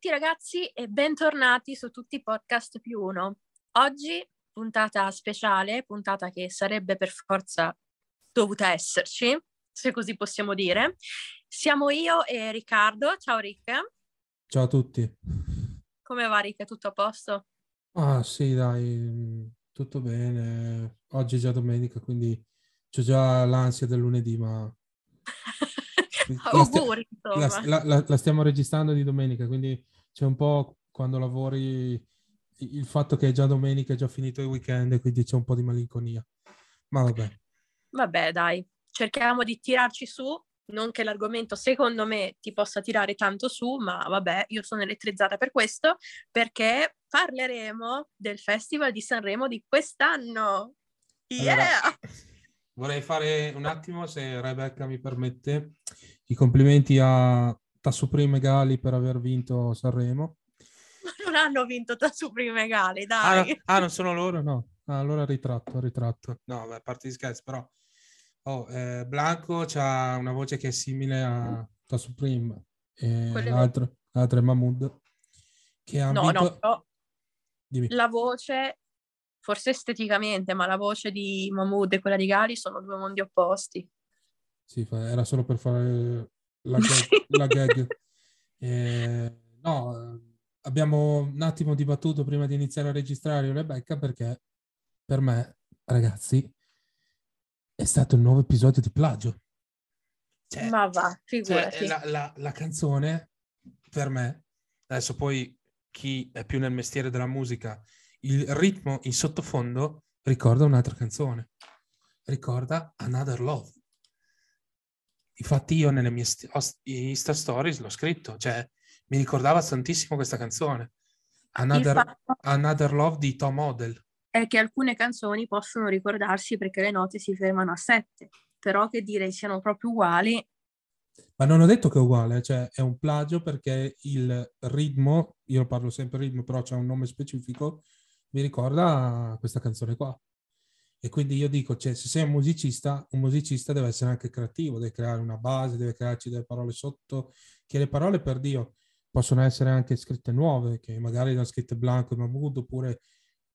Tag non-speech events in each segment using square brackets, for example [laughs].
tutti ragazzi e bentornati su tutti i podcast più uno. Oggi puntata speciale, puntata che sarebbe per forza dovuta esserci, se così possiamo dire. Siamo io e Riccardo. Ciao Rick. Ciao a tutti. Come va Rick? Tutto a posto? Ah sì, dai, tutto bene. Oggi è già domenica, quindi ho già l'ansia del lunedì, ma... [laughs] Auguri, la, la, la, la, stiamo registrando di domenica, quindi c'è un po' quando lavori il fatto che è già domenica, è già finito il weekend, quindi c'è un po' di malinconia. Ma vabbè. Vabbè, dai, cerchiamo di tirarci su. Non che l'argomento secondo me ti possa tirare tanto su, ma vabbè, io sono elettrizzata per questo, perché parleremo del Festival di Sanremo di quest'anno. Yeah! Allora, vorrei fare un attimo, se Rebecca mi permette, i complimenti a Tassupreme e Gali per aver vinto Sanremo. Ma non hanno vinto Tassupreme e Gali, dai. Ah, ah, non sono loro? No. Ah, allora ritratto, ritratto. No, beh, a parte di scherzi, però... Oh, eh, Blanco ha una voce che è simile a Tassupreme e l'altro, l'altro è Mahmood. Che ha no, vinto... no, no. La voce forse esteticamente, ma la voce di Mahmood e quella di Gali sono due mondi opposti. Sì, era solo per fare la gag. la gag. [laughs] Eh, no, abbiamo un attimo dibattuto prima di iniziare a registrare Rebecca perché per me, ragazzi, è stato il nuovo episodio di plagio. Cioè, Ma va, figurati. Cioè, la, la, la canzone, per me, adesso poi chi è più nel mestiere della musica, il ritmo in sottofondo ricorda un'altra canzone. Ricorda Another Love Infatti io nelle mie Insta Stories l'ho scritto, cioè mi ricordava tantissimo questa canzone. Another, Another Love di Tom Odell. È che alcune canzoni possono ricordarsi perché le note si fermano a sette, però che dire siano proprio uguali. Ma non ho detto che è uguale, cioè è un plagio perché il ritmo, io parlo sempre ritmo, però c'è un nome specifico, mi ricorda questa canzone qua. E quindi io dico, cioè, se sei un musicista, un musicista deve essere anche creativo, deve creare una base, deve crearci delle parole sotto, che le parole per Dio possono essere anche scritte nuove, che magari le scritte Blanco e Mahmood, oppure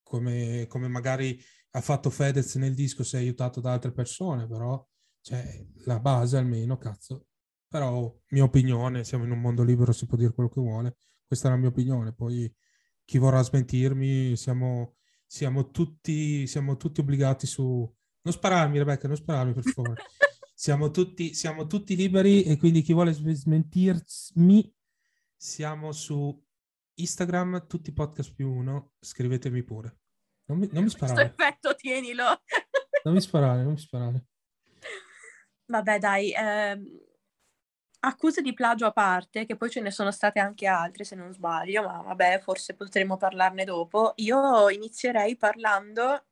come, come, magari ha fatto Fedez nel disco, si è aiutato da altre persone, però cioè, la base almeno, cazzo. Però, mia opinione, siamo in un mondo libero, si può dire quello che vuole, questa è la mia opinione, poi chi vorrà smentirmi, siamo siamo tutti, siamo tutti obbligati su... Non spararmi Rebecca, non spararmi per favore. [laughs] siamo, tutti, siamo tutti liberi e quindi chi vuole smentirmi siamo su Instagram, tutti podcast più uno, scrivetemi pure. Non mi, non mi sparare. Questo effetto tienilo. non mi sparare, non mi sparare. Vabbè dai, ehm, accuse di plagio a parte, che poi ce ne sono state anche altre se non sbaglio, ma vabbè, forse potremo parlarne dopo. Io inizierei parlando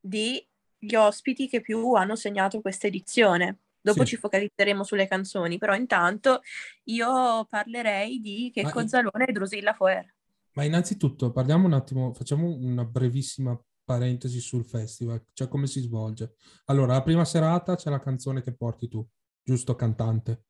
degli ospiti che più hanno segnato questa edizione. Dopo sì. ci focalizzeremo sulle canzoni, però intanto io parlerei di Checco ma... Zalone e Drosilla Foer. Ma innanzitutto parliamo un attimo, facciamo una brevissima parentesi sul festival, cioè come si svolge. Allora, la prima serata c'è la canzone che porti tu, giusto cantante?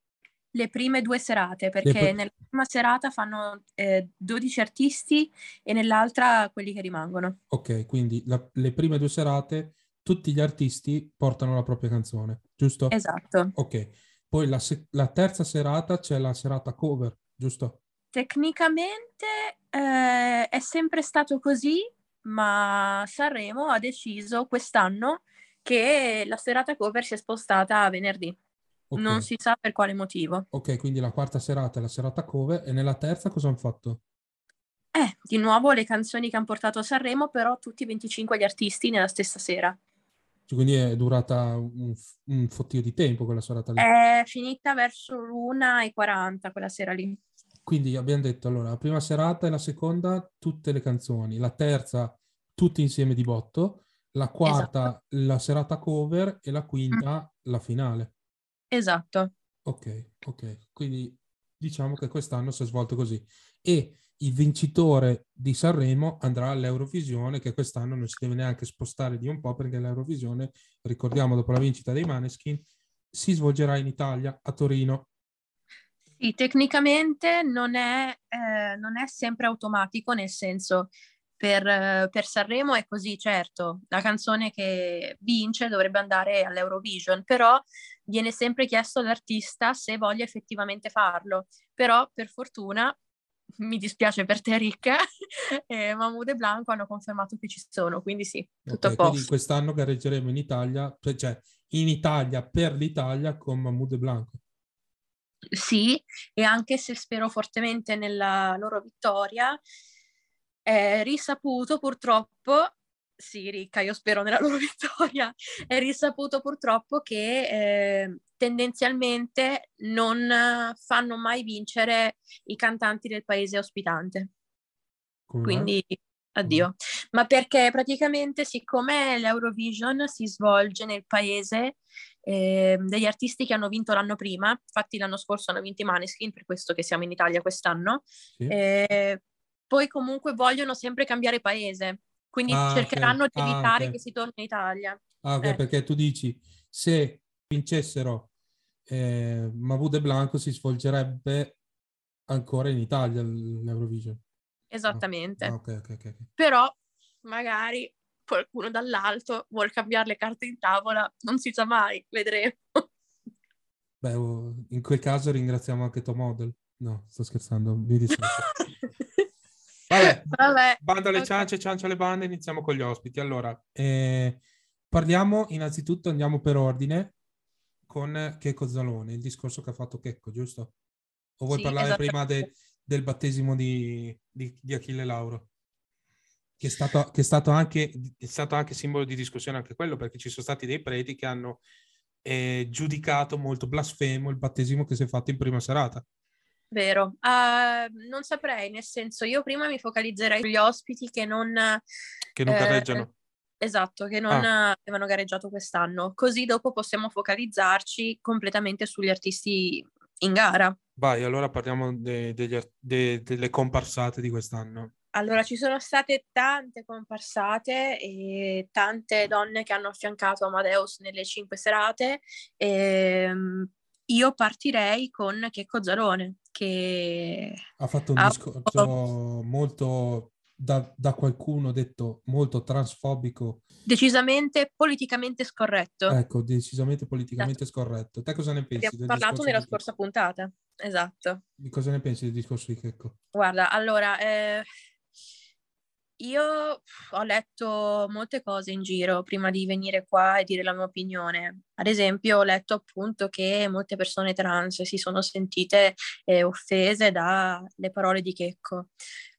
Le prime due serate, perché pre- nella prima serata fanno eh, 12 artisti e nell'altra quelli che rimangono. Ok, quindi la, le prime due serate tutti gli artisti portano la propria canzone, giusto? Esatto. Ok, poi la, se- la terza serata c'è la serata cover, giusto? Tecnicamente eh, è sempre stato così, ma Sanremo ha deciso quest'anno che la serata cover si è spostata a venerdì. Okay. Non si sa per quale motivo. Ok, quindi la quarta serata è la serata cover e nella terza cosa hanno fatto? Eh, di nuovo le canzoni che hanno portato a Sanremo, però tutti e 25 gli artisti nella stessa sera. Cioè, quindi è durata un, un fottio di tempo quella serata lì? È finita verso l'una e 40 quella sera lì. Quindi abbiamo detto, allora, la prima serata e la seconda tutte le canzoni, la terza tutti insieme di botto, la quarta esatto. la serata cover e la quinta mm. la finale. Esatto. Ok, ok. Quindi diciamo che quest'anno si è svolto così. E il vincitore di Sanremo andrà all'Eurovisione, che quest'anno non si deve neanche spostare di un po', perché l'Eurovisione, ricordiamo, dopo la vincita dei Maneskin, si svolgerà in Italia, a Torino. Sì, tecnicamente non è, eh, non è sempre automatico, nel senso per, eh, per, Sanremo è così, certo, la canzone che vince dovrebbe andare all'Eurovision, però viene sempre chiesto all'artista se voglia effettivamente farlo. Però per fortuna, [laughs] mi dispiace per te Ricca, [laughs] eh, Mahmoud e Blanco hanno confermato che ci sono, quindi sì, tutto okay, a posto. Quindi quest'anno gareggeremo in Italia, cioè, cioè in Italia per l'Italia con Mahmoud e Blanco. Sì, e anche se spero fortemente nella loro vittoria, è risaputo purtroppo, sì Ricca, io spero nella loro [laughs] vittoria, è risaputo purtroppo che eh, tendenzialmente non fanno mai vincere i cantanti del paese ospitante. Come Quindi addio. Ma perché praticamente siccome l'Eurovision si svolge nel paese eh, degli artisti che hanno vinto l'anno prima, infatti l'anno scorso hanno vinto i Maneskin, per questo che siamo in Italia quest'anno, sì. eh, poi comunque vogliono sempre cambiare paese, quindi ah, cercheranno okay. di evitare ah, okay. che si torni in Italia. Ah, ok, eh. perché tu dici se vincessero eh, Mahmoud e Blanco si svolgerebbe ancora in Italia l'Eurovision. Esattamente. Ah, okay, okay, Però magari qualcuno dall'alto vuole cambiare le carte in tavola, non si sa mai, vedremo. Beh, oh, in quel caso ringraziamo anche Tom Model. No, sto scherzando, mi dispiace. [laughs] Vabbè, Vabbè, bando alle okay. ciance, ciance alle bande, iniziamo con gli ospiti. Allora, eh, parliamo innanzitutto, andiamo per ordine, con Checco Zalone, il discorso che ha fatto Checco, giusto? O vuoi sì, parlare prima de, del battesimo di, di, di Achille Lauro? Che è, stato, che è, stato anche, è stato anche simbolo di discussione anche quello, perché ci sono stati dei preti che hanno eh, giudicato molto blasfemo il battesimo che si è fatto in prima serata. Vero, uh, non saprei, nel senso io prima mi focalizzerei sugli ospiti che non... Che non gareggiano. Eh, esatto, che non ah. avevano gareggiato quest'anno, così dopo possiamo focalizzarci completamente sugli artisti in gara. Vai, allora parliamo de- degli, de- delle comparsate di quest'anno. Allora, ci sono state tante comparsate e tante donne che hanno affiancato Amadeus nelle cinque serate. E, ehm, io partirei con Checco Zalone, che ha fatto un discorso molto da, da, qualcuno detto molto transfobico. Decisamente politicamente scorretto. Ecco, decisamente politicamente esatto. scorretto. Te cosa ne pensi? Abbiamo parlato nella scorsa Checco? puntata, esatto. Di cosa ne pensi del discorso di Checco? Guarda, allora, eh, io ho letto molte cose in giro prima di venire qua e dire la mia opinione. Ad esempio, ho letto appunto che molte persone trans si sono sentite eh, offese dalle parole di Checco.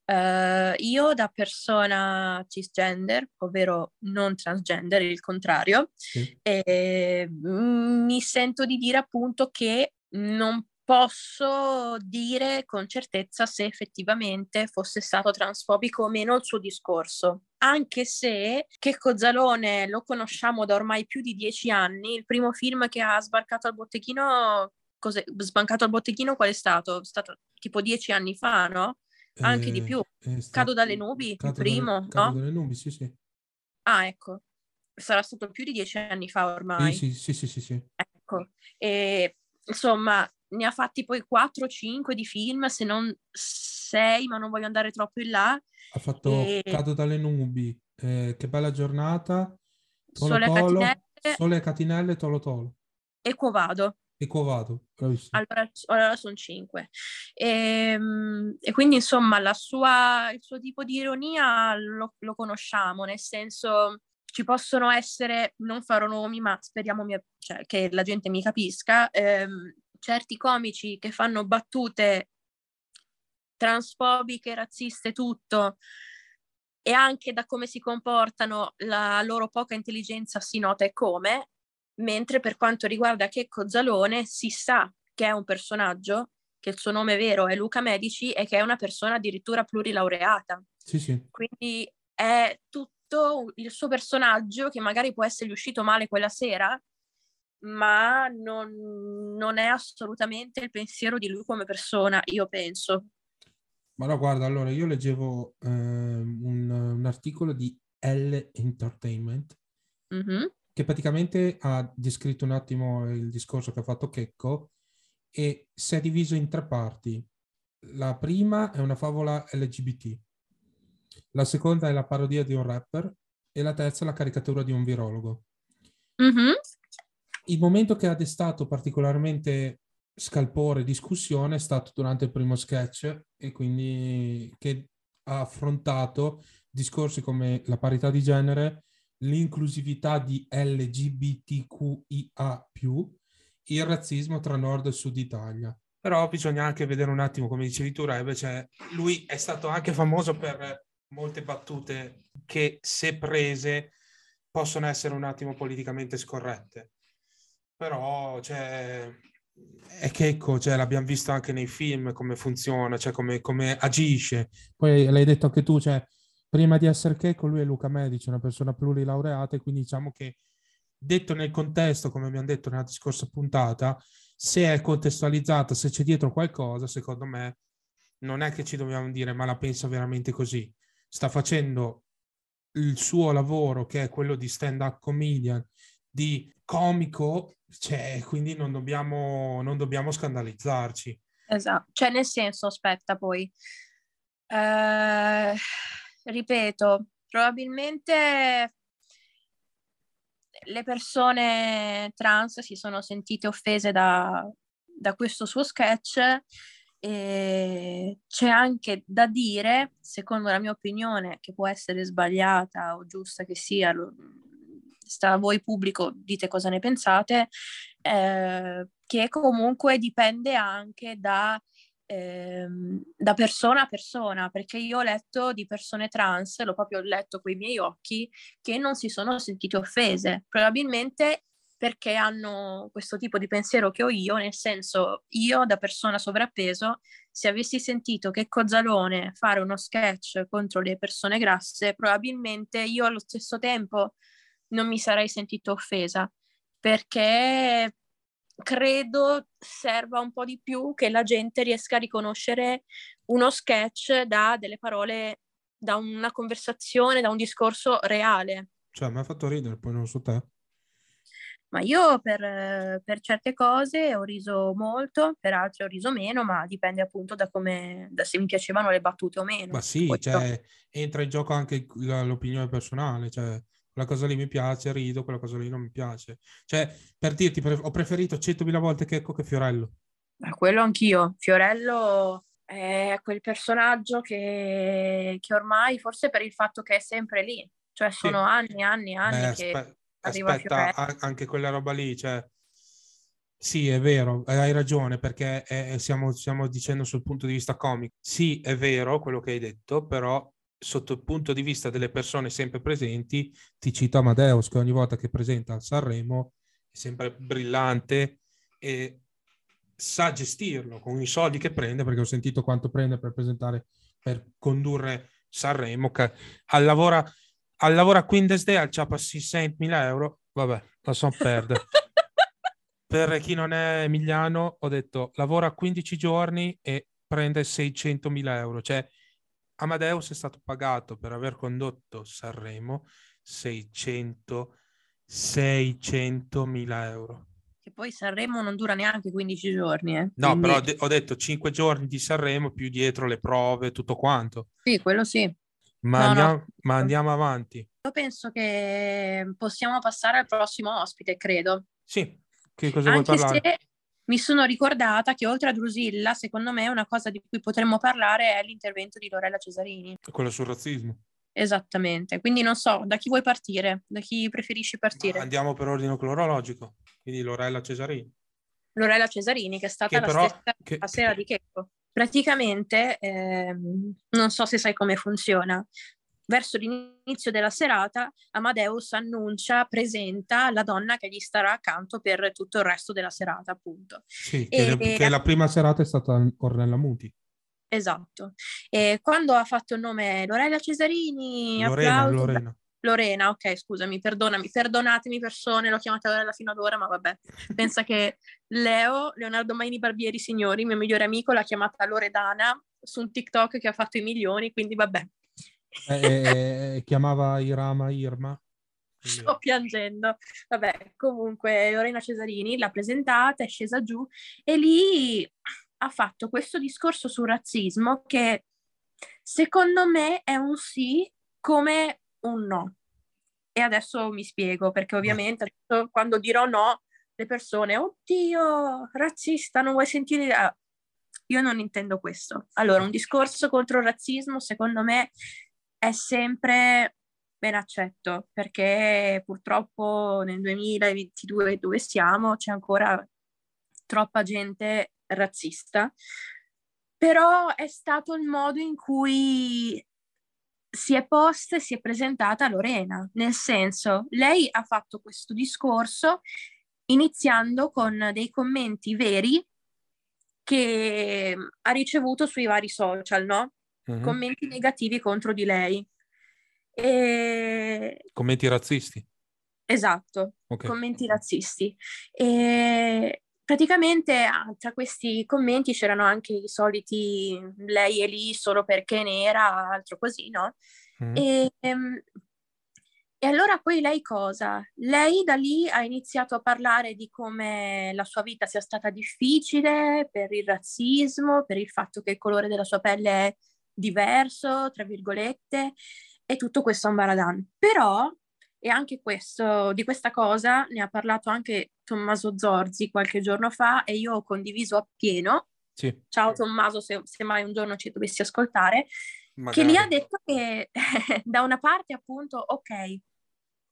Uh, io da persona cisgender, ovvero non transgender, il contrario, sì. eh, mi sento di dire appunto che non posso dire con certezza se effettivamente fosse stato transfobico o meno il suo discorso. Anche se Checco Zalone lo conosciamo da ormai più di dieci anni, il primo film che ha sbarcato al botteghino, cos'è? sbancato al botteghino qual è stato? È stato tipo dieci anni fa, no? Anche eh, di più. Stato... Cado dalle nubi, il primo, Cado no? dalle nubi, sì, sì. Ah, ecco. Sarà stato più di dieci anni fa ormai. Sì, sì, sì, sì. sì. Ecco. E, insomma, ne ha fatti poi 4-5 di film, se non 6, ma non voglio andare troppo in là. Ha fatto e... Cado dalle nubi, eh, Che bella giornata, Tolo Sole Tolo, Catinelle, Sole Catinelle, Tolo Tolo. E Quovado. E Quovado, bravissimo. Allora, allora sono 5. E, ehm, e, quindi insomma sua, il suo tipo di ironia lo, lo conosciamo, nel senso ci possono essere, non farò nomi, ma speriamo mia, cioè, che la gente mi capisca, ehm, certi comici che fanno battute transfobiche, razziste, tutto, e anche da come si comportano la loro poca intelligenza si nota e come, mentre per quanto riguarda Checco Zalone si sa che è un personaggio, che il suo nome vero è Luca Medici e che è una persona addirittura plurilaureata. Sì, sì. Quindi è tutto il suo personaggio che magari può essergli uscito male quella sera, ma non, non, è assolutamente il pensiero di lui come persona, io penso. Ma no, guarda, allora io leggevo eh, un, un, articolo di L Entertainment mm-hmm. che praticamente ha descritto un attimo il discorso che ha fatto Checco e si è diviso in tre parti. La prima è una favola LGBT, la seconda è la parodia di un rapper e la terza è la caricatura di un virologo. Mhm. Il momento che ha destato particolarmente scalpore e discussione è stato durante il primo sketch e quindi che ha affrontato discorsi come la parità di genere, l'inclusività di LGBTQIA+, il razzismo tra nord e sud Italia. Però bisogna anche vedere un attimo, come dicevi tu, Rebe, cioè lui è stato anche famoso per molte battute che, se prese, possono essere un attimo politicamente scorrette. Però, cioè, è Checco, cioè, l'abbiamo visto anche nei film come funziona, cioè come, come agisce. Poi l'hai detto anche tu, cioè, prima di essere Checco, lui è Luca Medici, una persona plurilaureata, e quindi diciamo che detto nel contesto, come abbiamo detto nella scorsa puntata, se è contestualizzata, se c'è dietro qualcosa, secondo me non è che ci dobbiamo dire ma la pensa veramente così. Sta facendo il suo lavoro che è quello di stand-up comedian, di comico, cioè, quindi non dobbiamo, non dobbiamo scandalizzarci. Esatto, cioè nel senso, aspetta poi, Eh, ripeto, probabilmente le persone trans si sono sentite offese da, da questo suo sketch e c'è anche da dire, secondo la mia opinione, che può essere sbagliata o giusta che sia, sta a voi pubblico, dite cosa ne pensate, eh, che comunque dipende anche da, ehm, da persona a persona, perché io ho letto di persone trans, l'ho proprio letto coi miei occhi, che non si sono sentite offese, probabilmente perché hanno questo tipo di pensiero che ho io, nel senso io da persona sovrappeso, se avessi sentito che Cozzalone fare uno sketch contro le persone grasse, probabilmente io allo stesso tempo non mi sarei sentito offesa, perché credo serva un po' di più che la gente riesca a riconoscere uno sketch da delle parole, da una conversazione, da un discorso reale. Cioè, mi ha fatto ridere, poi non so te. Ma io per, per certe cose ho riso molto, per altre ho riso meno, ma dipende appunto da come, da se mi piacevano le battute o meno. Ma sì, cioè, entra in gioco anche l'opinione personale, cioè, quella cosa lì mi piace, rido, quella cosa lì non mi piace. Cioè, per dirti, pre- ho preferito 100.000 volte Checco che Fiorello. Ma quello anch'io. Fiorello è quel personaggio che, che ormai, forse per il fatto che è sempre lì, cioè Sì. sono anni e anni e anni Beh, che aspe- arriva aspetta, a- anche quella roba lì, cioè, sì, è vero, hai ragione, perché è- stiamo, stiamo dicendo sul punto di vista comico. Sì, è vero quello che hai detto, però sotto il punto di vista delle persone sempre presenti, ti cito Amadeus, che ogni volta che presenta a Sanremo è sempre brillante e sa gestirlo con i soldi che prende, perché ho sentito quanto prende per presentare, per condurre Sanremo, che al al lavora a Quindesdale, c'ha passi 6.000 euro, vabbè, lasciamo perdere. [laughs] Per chi non è emiliano, ho detto lavora 15 giorni e prende 600.000 euro. Cioè, Amadeus è stato pagato per aver condotto Sanremo 600 600.000 euro. Che poi Sanremo non dura neanche 15 giorni, eh. No, Quindi- però ho de- ho detto 5 giorni di Sanremo più dietro le prove, tutto quanto. Sì, quello sì. Ma, No, no. andiamo, ma andiamo avanti. Io penso che possiamo passare al prossimo ospite, credo. Sì, che cosa vuoi Anche parlare? se mi sono ricordata che oltre a Drusilla, secondo me una cosa di cui potremmo parlare è l'intervento di Lorella Cesarini. Quello sul razzismo. Esattamente. Quindi non so, da chi vuoi partire? Da chi preferisci Ma partire? andiamo per ordine cronologico. Quindi Lorella Cesarini. Lorella Cesarini, che è stata Che la però- stessa che- sera di Checco. Praticamente, ehm, non so se sai come funziona. Verso l'inizio della serata, Amadeus annuncia, presenta la donna che gli starà accanto per tutto il resto della serata, appunto. Sì, E- che, che la prima serata è stata Ornella Muti. Esatto. E quando ha fatto il nome Lorella Cesarini, Lorena, applauso, Lorena. Lorena, ok, scusami, perdonami, perdonatemi persone, l'ho chiamata Lorella fino ad ora, ma vabbè. [laughs] Pensa che Leo, Leonardo Maini Barbieri Signori, mio migliore amico, l'ha chiamata Loredana su un TikTok che ha fatto i milioni, quindi vabbè. Eh, eh, chiamava Irama Irma. sto piangendo. Vabbè, comunque Lorena Cesarini l'ha presentata, è scesa giù e lì ha fatto questo discorso sul razzismo che secondo me è un sì come un no. E adesso mi spiego, perché ovviamente quando dirò no, le persone, oddio, razzista, non vuoi sentire... Ah, io non intendo questo. Allora, un discorso contro il razzismo, secondo me, è sempre ben accetto, perché purtroppo nel 2022 dove siamo c'è ancora troppa gente razzista, però è stato il modo in cui si è posta e si è presentata Lorena, nel senso, lei ha fatto questo discorso iniziando con dei commenti veri che ha ricevuto sui vari social, no? Mm-hmm. Commenti negativi contro di lei. E... Commenti razzisti? Esatto, okay. commenti razzisti. E praticamente ah, tra questi commenti c'erano anche i soliti lei è lì solo perché è nera, altro così, no? Mm. E, ehm, e allora poi lei cosa? Lei da lì ha iniziato a parlare di come la sua vita sia stata difficile per il razzismo, per il fatto che il colore della sua pelle è diverso, tra virgolette, e tutto questo ambaradan. Però, e anche questo, di questa cosa ne ha parlato anche Tommaso Zorzi qualche giorno fa e io ho condiviso appieno. Sì. Ciao Tommaso, se, se mai un giorno ci dovessi ascoltare. Magari. Che lì ha detto che [laughs] da una parte appunto, ok,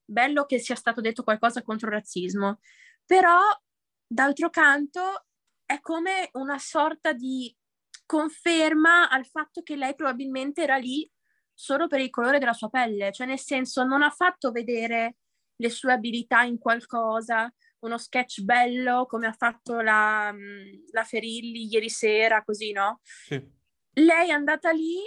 bello che sia stato detto qualcosa contro il razzismo, però d'altro canto è come una sorta di conferma al fatto che lei probabilmente era lì solo per il colore della sua pelle, cioè nel senso non ha fatto vedere le sue abilità in qualcosa, uno sketch bello come ha fatto la, la Ferilli ieri sera, così, no? Sì. Lei è andata lì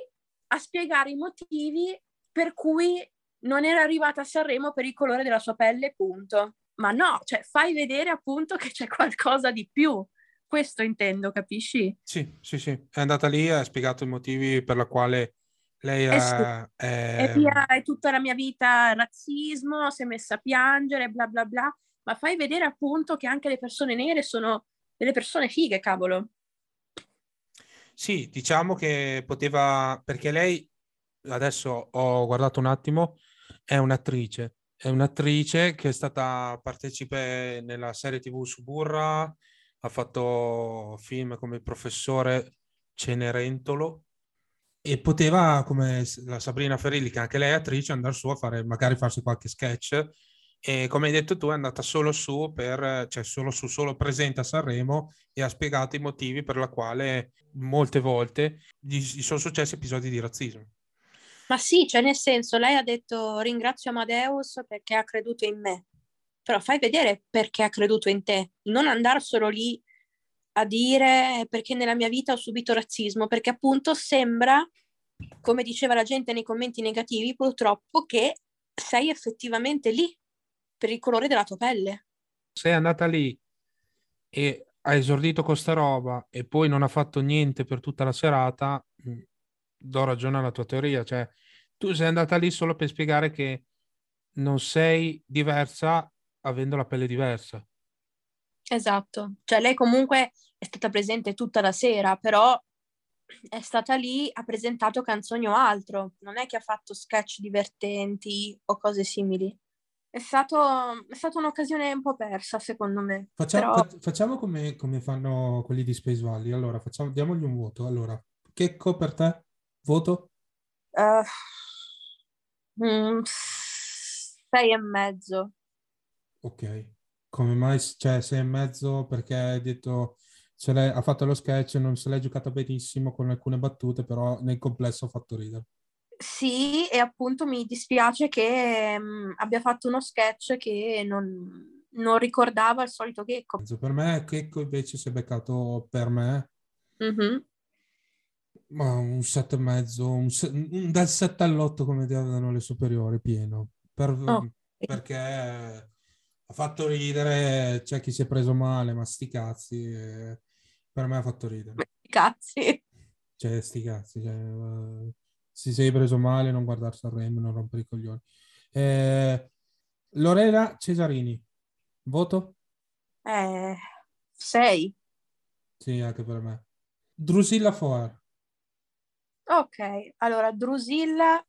a spiegare i motivi per cui non era arrivata a Sanremo per il colore della sua pelle, punto. Ma no, cioè fai vedere appunto che c'è qualcosa di più. Questo intendo, capisci? Sì, sì, sì. È andata lì e ha spiegato i motivi per la quale lei eh sì. è... è... via, è tutta la mia vita razzismo, si è messa a piangere, bla bla bla. Ma fai vedere appunto che anche le persone nere sono delle persone fighe, cavolo. Sì, diciamo che poteva, perché lei, adesso ho guardato un attimo, è un'attrice, è un'attrice che è stata partecipe nella serie tv Suburra, ha fatto film come il professore Cenerentolo e poteva, come la Sabrina Ferilli, che anche lei è attrice, andare su a fare, magari farsi qualche sketch e come hai detto tu è andata solo su per, cioè solo su, solo presente a Sanremo e ha spiegato i motivi per la quale molte volte gli sono successi episodi di razzismo. Ma sì, cioè nel senso, lei ha detto ringrazio Amadeus perché ha creduto in me, però fai vedere perché ha creduto in te, non andare solo lì a dire perché nella mia vita ho subito razzismo, perché appunto sembra, come diceva la gente nei commenti negativi, purtroppo che sei effettivamente lì per il colore della tua pelle. Sei andata lì e ha esordito con sta roba e poi non ha fatto niente per tutta la serata, mm, do ragione alla tua teoria, cioè tu sei andata lì solo per spiegare che non sei diversa avendo la pelle diversa. Esatto, cioè lei comunque è stata presente tutta la sera, però è stata lì, ha presentato canzoni o altro, non è che ha fatto sketch divertenti o cose simili. È, stato, è stata un'occasione un po' persa, secondo me. Facciamo, però... facciamo come, come, fanno quelli di Space Valley. Allora, facciamo, diamogli un voto. Allora, Checco per te? Voto? Uh, mm, sei e mezzo. Ok. Come mai? Cioè, sei e mezzo perché hai detto... ha fatto lo sketch, non se l'è giocata benissimo con alcune battute, però nel complesso ha fatto ridere. Sì, e appunto mi dispiace che mh, mm, abbia fatto uno sketch che non, non ricordava il solito Checco. Per me Checco invece si è beccato per me mm-hmm. ma un 7,5, un, un, dal 7 all'8 come danno le superiori, pieno. Per, oh. Perché ha fatto ridere, c'è chi si è preso male, ma sti cazzi, eh, per me ha fatto ridere. Sti cazzi. Cioè, sti cazzi, cioè, se sei preso male non guardare Sanremo, non rompere i coglioni. Eh, Lorena Cesarini, voto? Eh, sei. Sì, anche per me. Drusilla Foer. Ok, allora Drusilla,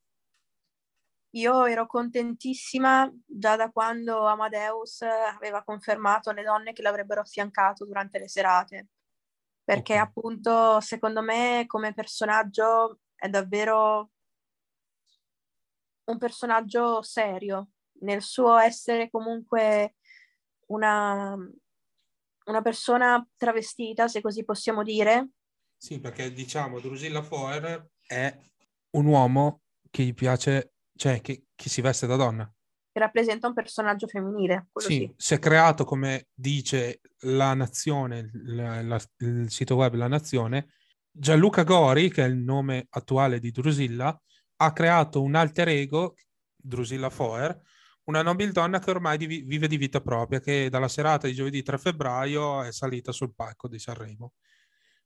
io ero contentissima già da quando Amadeus aveva confermato le donne che l'avrebbero affiancato durante le serate, perché Ok. appunto secondo me come personaggio è davvero un personaggio serio, nel suo essere comunque una, una persona travestita, se così possiamo dire, Sì, perché diciamo Drusilla Foer è un uomo che gli piace, cioè che, che si veste da donna. che rappresenta un personaggio femminile, Sì, sì. si è creato, come dice La Nazione, la- la- il sito web La Nazione, Gianluca Gori, che è il nome attuale di Drusilla, ha creato un alter ego, Drusilla Foer, una nobildonna che ormai di- vive di vita propria, che dalla serata di giovedì 3 febbraio è salita sul palco di Sanremo.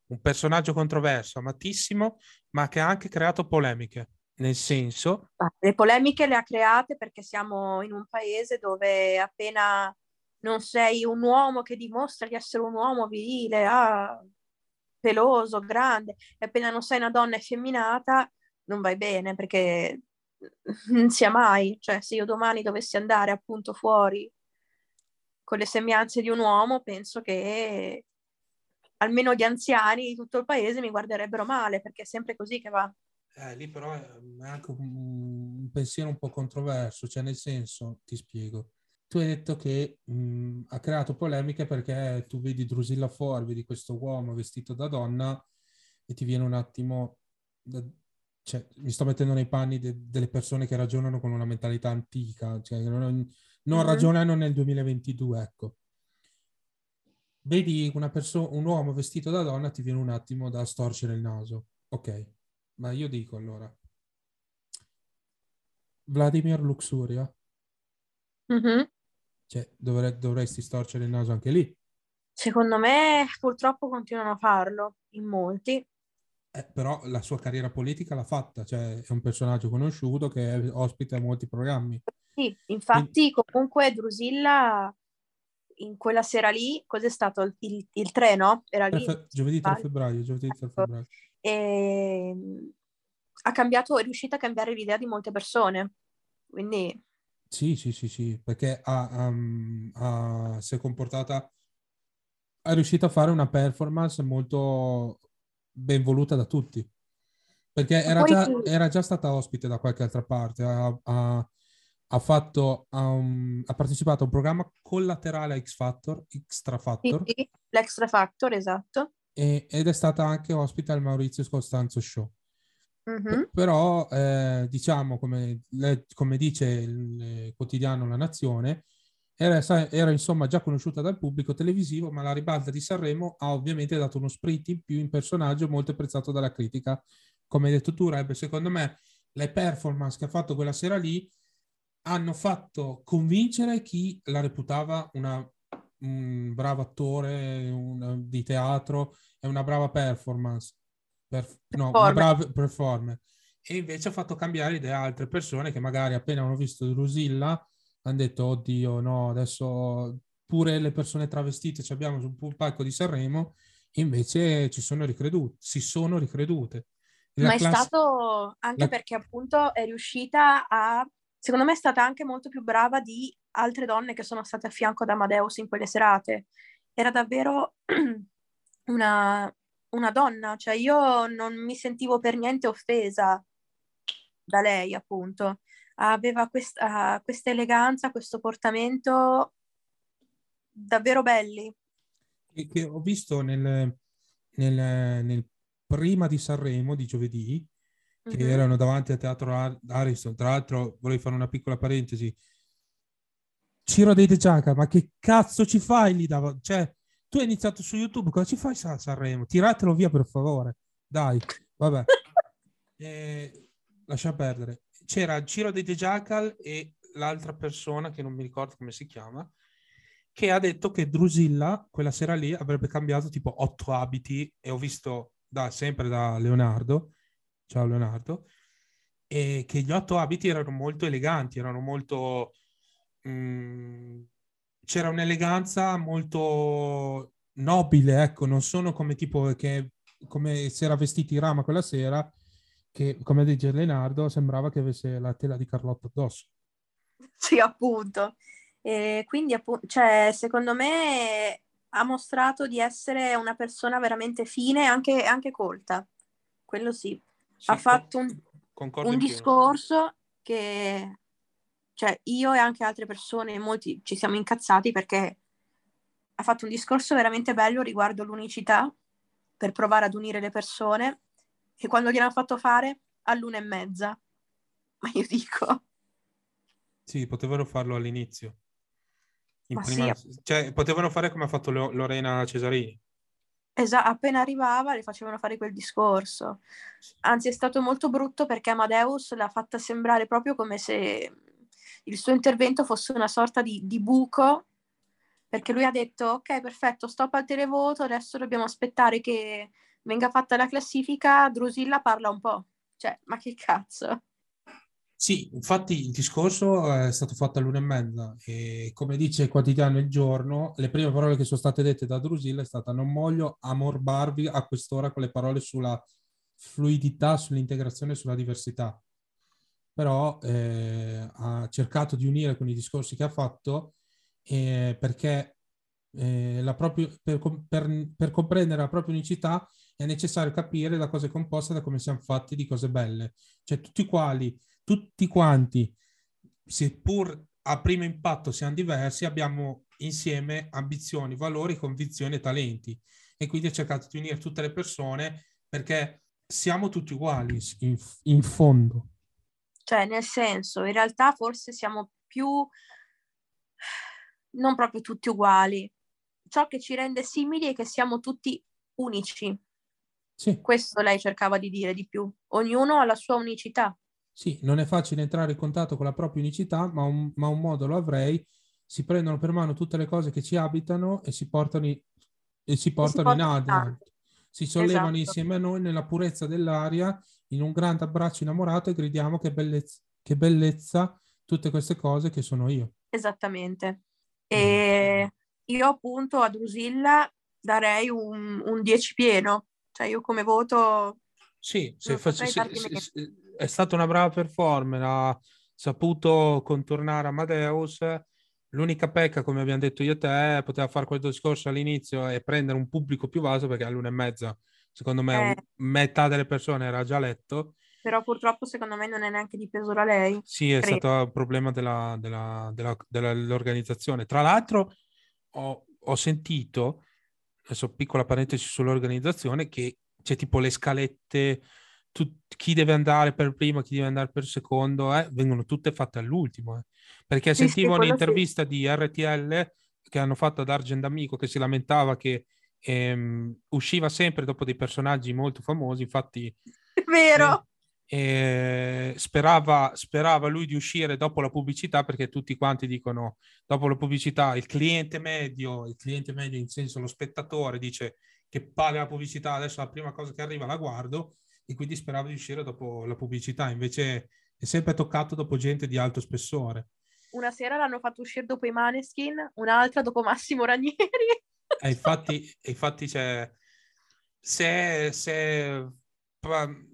Un personaggio controverso, amatissimo, ma che ha anche creato polemiche, nel senso Ah, Le polemiche le ha create perché siamo in un paese dove appena non sei un uomo che dimostra di essere un uomo virile, ah, peloso, grande, e appena non sei una donna effeminata, non vai bene perché [laughs] non sia mai. Cioè, se io domani dovessi andare appunto fuori con le sembianze di un uomo, penso che almeno gli anziani di tutto il paese mi guarderebbero male perché è sempre così che va. Eh, lì però è è anche un, un pensiero un po' controverso, cioè nel senso, ti spiego. Tu hai detto che mh, ha creato polemiche perché tu vedi Drusilla Foer, vedi questo uomo vestito da donna e ti viene un attimo... da- cioè, mi sto mettendo nei panni de- delle persone che ragionano con una mentalità antica, cioè non, non Mhm. ragionano nel 2022, ecco. Vedi una perso- un uomo vestito da donna, ti viene un attimo da storcere il naso. Ok, ma io dico allora, Vladimir Luxuria, Mhm. cioè dovre- dovresti storcere il naso anche lì. Secondo me purtroppo continuano a farlo in molti. Eh, però la sua carriera politica l'ha fatta, cioè è un personaggio conosciuto che è ospite a molti programmi. Sì, infatti comunque Drusilla in quella sera lì, cos'è stato il, il, il 3, no? Era lì. giovedì 3 sbaglio. febbraio, giovedì 3 Ecco. febbraio. E ha cambiato, è riuscita a cambiare l'idea di molte persone. Quindi Sì, sì, sì, sì, perché ha, um, ha- si è comportata, è riuscita a fare una performance molto ben voluta da tutti, perché era già, era già stata ospite da qualche altra parte, ha, ha- ha fatto, um, ha partecipato a un programma collaterale a X Factor, Extra sì, Factor, sì, l'Extra Factor, esatto. E- ed è stata anche ospite al Maurizio Costanzo Show. P- però eh, diciamo come, le- come dice il quotidiano La Nazione era, era, insomma già conosciuta dal pubblico televisivo ma la ribalta di Sanremo ha ovviamente dato uno sprint in più in personaggio molto apprezzato dalla critica come hai detto tu Reb secondo me le performance che ha fatto quella sera lì hanno fatto convincere chi la reputava una, un bravo attore una- di teatro e una brava performance per- no, una brava performer. E invece ha fatto cambiare idea a altre persone che magari appena hanno visto Drusilla hanno detto, oddio, no, adesso pure le persone travestite ci abbiamo sul palco di Sanremo, invece ci sono ricredute, si sono ricredute. La Ma è classe- stato anche la- perché appunto è riuscita a, secondo me è stata anche molto più brava di altre donne che sono state a fianco ad Amadeus in quelle serate. Era davvero [clears throat] una, una donna, cioè io non mi sentivo per niente offesa da lei, appunto. Aveva questa, questa eleganza, questo portamento davvero belli. che, che ho visto nel, nel- nel prima di Sanremo di giovedì, che Mhm. erano davanti al teatro Ar- Ariston. Tra l'altro, vorrei fare una piccola parentesi. Ciro dei De Giaca, ma che cazzo ci fai lì? dav- Cioè, tu hai iniziato su YouTube, cosa ci fai a Sanremo? Tiratelo via per favore. Dai, vabbè. [laughs] Eh, lascia perdere. C'era Ciro dei De Jackal e l'altra persona che non mi ricordo come si chiama, che ha detto che Drusilla quella sera lì avrebbe cambiato tipo otto abiti e ho visto da, sempre da Leonardo, ciao Leonardo, e che gli otto abiti erano molto eleganti, erano molto mh, mm, c'era un'eleganza molto nobile, ecco, non sono come tipo che come si era vestiti Rama quella sera, che come dice Leonardo sembrava che avesse la tela di Carlotta addosso. Sì, appunto. E quindi, appunto, cioè, secondo me ha mostrato di essere una persona veramente fine e anche, anche colta. Quello sì. Sì ha fatto un, un discorso che cioè io e anche altre persone, molti ci siamo incazzati perché ha fatto un discorso veramente bello riguardo l'unicità per provare ad unire le persone e quando gliel'hanno fatto fare all'una e mezza. Ma io dico... Sì, potevano farlo all'inizio. Prima... Sì. Cioè, potevano fare come ha fatto Lorena Cesarini. Esatto, appena arrivava le facevano fare quel discorso. Anzi, è stato molto brutto perché Amadeus l'ha fatta sembrare proprio come se il suo intervento fosse una sorta di, di buco, perché lui ha detto, ok, perfetto, stop al televoto, adesso dobbiamo aspettare che venga fatta la classifica, Drusilla parla un po'. Cioè, ma che cazzo? Sì, infatti il discorso è stato fatto all'una e mezza e come dice il quotidiano Il Giorno, le prime parole che sono state dette da Drusilla è stata non voglio ammorbarvi a quest'ora con le parole sulla fluidità, sull'integrazione, sulla diversità però eh, ha cercato di unire con i discorsi che ha fatto eh, perché eh, propria, per, per, per, comprendere la propria unicità è necessario capire da cosa è composta, da come siamo fatti di cose belle. Cioè tutti quali, tutti quanti, seppur a primo impatto siamo diversi, abbiamo insieme ambizioni, valori, convinzioni e talenti. E quindi ha cercato di unire tutte le persone perché siamo tutti uguali in, in fondo. Cioè, nel senso, in realtà forse siamo più non proprio tutti uguali. Ciò che ci rende simili è che siamo tutti unici. Sì. Questo lei cercava di dire di più. Ognuno ha la sua unicità. Sì, non è facile entrare in contatto con la propria unicità, ma un, ma un modo lo avrei. Si prendono per mano tutte le cose che ci abitano e si portano, i, e si portano, e si in alto. Si sollevano esatto. insieme a noi nella purezza dell'aria in un grande abbraccio innamorato e gridiamo che bellezza, che bellezza tutte queste cose che sono io. Esattamente. E mm. io appunto a Drusilla darei un, un 10 pieno, cioè io come voto... Sì, se face, se, se, è stata una brava performance, ha saputo contornare Amadeus. L'unica pecca, come abbiamo detto io e te, poteva fare quel discorso all'inizio e prendere un pubblico più vasto perché all'una e mezza Secondo me eh, metà delle persone era già letto. Però purtroppo secondo me non è neanche dipeso da lei. Sì, è credo. stato un problema della, della, della, dell'organizzazione. Tra l'altro ho, ho sentito, adesso piccola parentesi sull'organizzazione, che c'è tipo le scalette, tu, chi deve andare per primo, chi deve andare per secondo, eh, vengono tutte fatte all'ultimo. Eh. Perché sì, sentivo sì, un'intervista sì. di RTL che hanno fatto ad Argent Amico che si lamentava che ehm, usciva sempre dopo dei personaggi molto famosi, infatti... [laughs] Vero! Eh, eh, sperava, sperava lui di uscire dopo la pubblicità perché tutti quanti dicono dopo la pubblicità il cliente medio, il cliente medio in senso lo spettatore dice che paga la pubblicità, adesso la prima cosa che arriva la guardo e quindi sperava di uscire dopo la pubblicità, invece è sempre toccato dopo gente di alto spessore. Una sera l'hanno fatto uscire dopo i Maneskin, un'altra dopo Massimo Ranieri. Eh, infatti, infatti c'è... Se, se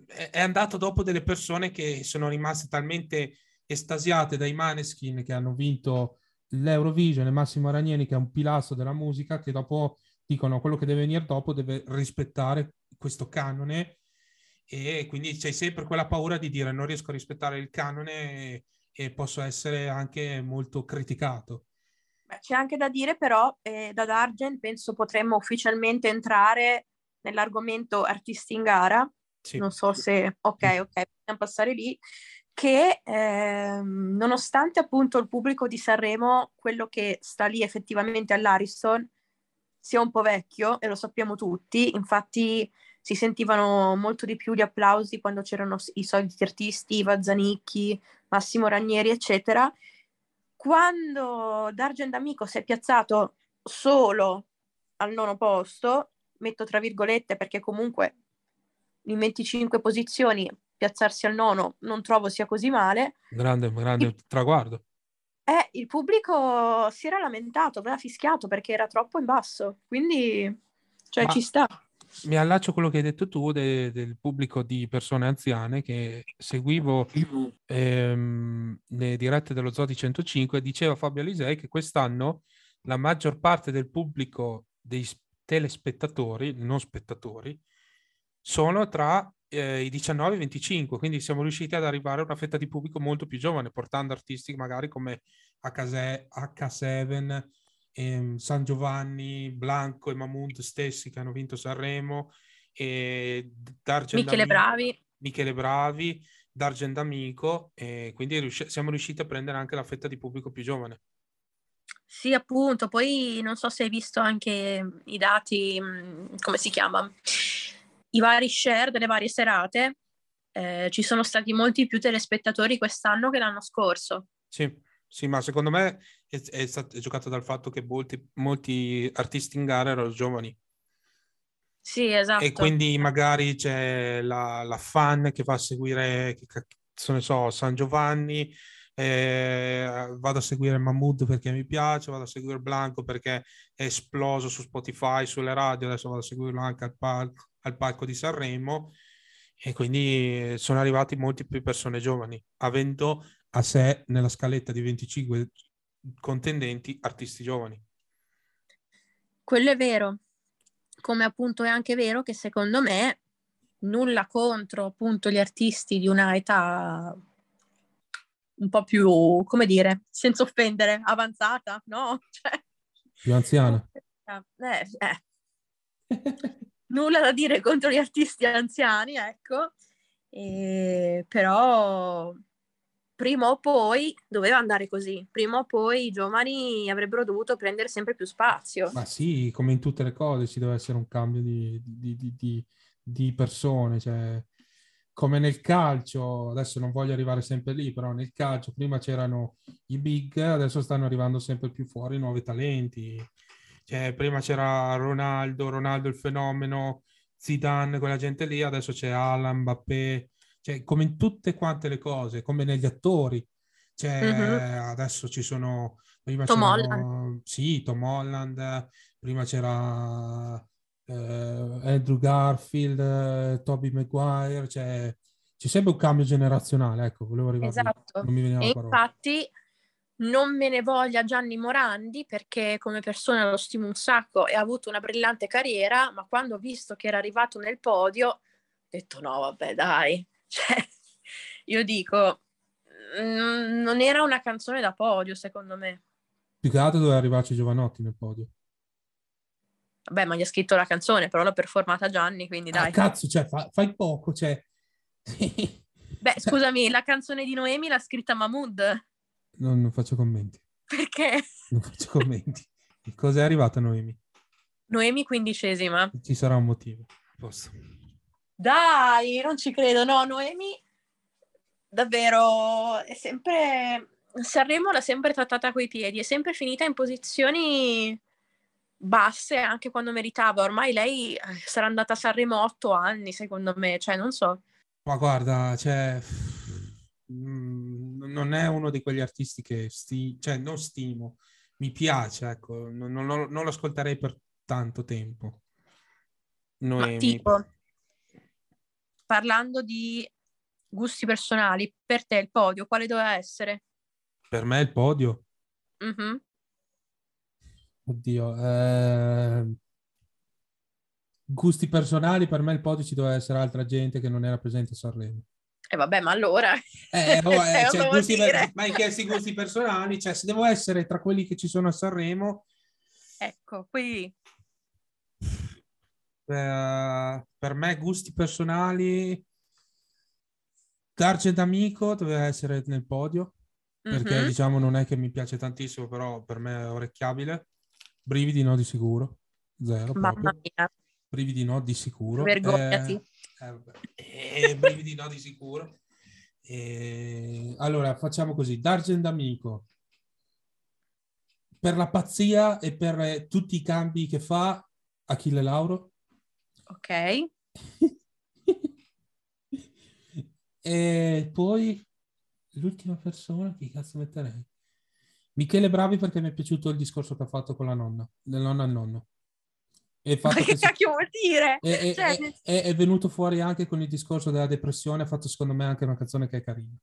è andato dopo delle persone che sono rimaste talmente estasiate dai Maneskin che hanno vinto l'Eurovision e Massimo Ranieri che è un pilastro della musica che dopo dicono quello che deve venire dopo deve rispettare questo canone e quindi c'è sempre quella paura di dire non riesco a rispettare il canone e, posso essere anche molto criticato c'è anche da dire però, eh, da Dargen penso potremmo ufficialmente entrare nell'argomento artisti in gara. Sì. Non so se, ok, ok, possiamo passare lì. Che ehm, nonostante appunto il pubblico di Sanremo, quello che sta lì effettivamente all'Ariston, sia un po' vecchio, e lo sappiamo tutti, infatti si sentivano molto di più gli applausi quando c'erano i soliti artisti, Iva Zanicchi, Massimo Ranieri, eccetera quando D'Argent Amico si è piazzato solo al nono posto, metto tra virgolette perché comunque in 25 posizioni piazzarsi al nono non trovo sia così male. Grande, grande il, traguardo. Eh, il pubblico si era lamentato, aveva fischiato perché era troppo in basso, quindi cioè, Ma- ci sta. Mi allaccio a quello che hai detto tu de- del pubblico di persone anziane che seguivo ehm, le dirette dello Zodi 105 diceva Fabio Alisei che quest'anno la maggior parte del pubblico dei telespettatori, non spettatori, sono tra eh, i 19 e i 25, quindi siamo riusciti ad arrivare a una fetta di pubblico molto più giovane, portando artisti magari come HZ H7, ehm, San Giovanni, Blanco e Mahmood stessi che hanno vinto Sanremo, e Dargen Michele D'Amico- Bravi. Michele Bravi, Dargen D'Amico, e quindi riusci- siamo riusciti a prendere anche la fetta di pubblico più giovane. Sì, appunto, poi non so se hai visto anche i dati, come si chiama, i vari share delle varie serate. Eh, ci sono stati molti più telespettatori quest'anno che l'anno scorso. Sì, sì, ma secondo me è, è stato è giocato dal fatto che molti, molti artisti in gara erano giovani Sì, esatto. e quindi magari c'è la, la fan che va a seguire, che cazzo ne so, San Giovanni, eh, vado a seguire Mahmood perché mi piace, vado a seguire Blanco perché è esploso su Spotify, sulle radio, adesso vado a seguirlo anche al, pal- al palco di Sanremo e quindi sono arrivati molti più persone giovani, avendo a sé nella scaletta di 25 contendenti artisti giovani. Quello è vero, come appunto è anche vero che secondo me nulla contro appunto gli artisti di una età un po' più, come dire, senza offendere, avanzata, no? [laughs] Cioè, Più anziana. eh, eh, nulla da dire contro gli artisti anziani, ecco, E- però prima o poi doveva andare così, prima o poi i giovani avrebbero dovuto prendere sempre più spazio. Ma sì, come in tutte le cose ci deve essere un cambio di, di- di- di- persone, cioè, come nel calcio, adesso non voglio arrivare sempre lì, però nel calcio prima c'erano i big, adesso stanno arrivando sempre più fuori nuovi talenti. Cioè, prima c'era Ronaldo, Ronaldo il fenomeno, Zidane, quella gente lì, adesso c'è Alan, Mbappé, cioè, come in tutte quante le cose, come negli attori. Cioè, Mhm. adesso ci sono prima Tom c'erano- sì, Tom Holland, prima c'era eh, Andrew Garfield, eh, Tobey Maguire, cioè c'è sempre un cambio generazionale, ecco, volevo arrivare. Esatto. E infatti non me ne voglia Gianni Morandi perché come persona lo stimo un sacco e ha avuto una brillante carriera, ma quando ho visto che era arrivato nel podio, ho detto no, vabbè, dai. Cioè, [laughs] io dico, non era una canzone da podio, secondo me. Più che altro doveva arrivarci Giovanotti nel podio. Vabbè, ma gli ha scritto la canzone, però l'ha performata Gianni, quindi Ah, dai. cazzo, cioè, fa- fai poco, cioè... [laughs] Beh, scusami, la canzone di Noemi l'ha scritta Mahmood. non, non faccio commenti, Perché? non faccio commenti. Che cosa è arrivata Noemi? Noemi quindicesima. Ci sarà un motivo. Posto. Dai, non ci credo, no, Noemi davvero è sempre Sanremo l'ha sempre trattata coi piedi, è sempre finita in posizioni basse anche quando meritava. Ormai lei eh, sarà andata a Sanremo otto anni, secondo me, cioè non so. Ma guarda, cioè, mm, non è uno di quegli artisti che sti- cioè, non stimo, mi piace, ecco, non, non- non- lo ascolterei per tanto tempo. Ma Noemi. tipo, parlando di gusti personali, per te il podio quale doveva essere? Per me il podio, Mhm. oddio, eh, gusti personali, per me il podio ci doveva essere altra gente che non era presente a Sanremo. E vabbè, ma allora... Eh, oh, [laughs] eh, cioè, gusti per- ma hai chiesto i gusti personali, cioè se devo essere tra quelli che ci sono a Sanremo, Ecco, quindi Eh, per me gusti personali Darge D'Amico doveva essere nel podio perché mhm. diciamo non è che mi piace tantissimo però per me è orecchiabile. Brividi no di sicuro zero Mamma mia, brividi no di sicuro. Vergognati. Eh, eh. Eh, brividi no di sicuro. Eh, allora facciamo così. Dargen D'Amico. Per la pazzia e per eh, tutti i cambi che fa Achille Lauro Ok. [laughs] e poi l'ultima persona, chi cazzo metterei? Michele Bravi perché mi è piaciuto il discorso che ha fatto con la nonna, la nonna al nonno. E il Ma che che si- cacchio vuol dire? è, Cioè, è- è- è venuto fuori anche con il discorso della depressione, ha fatto secondo me anche una canzone che è carina.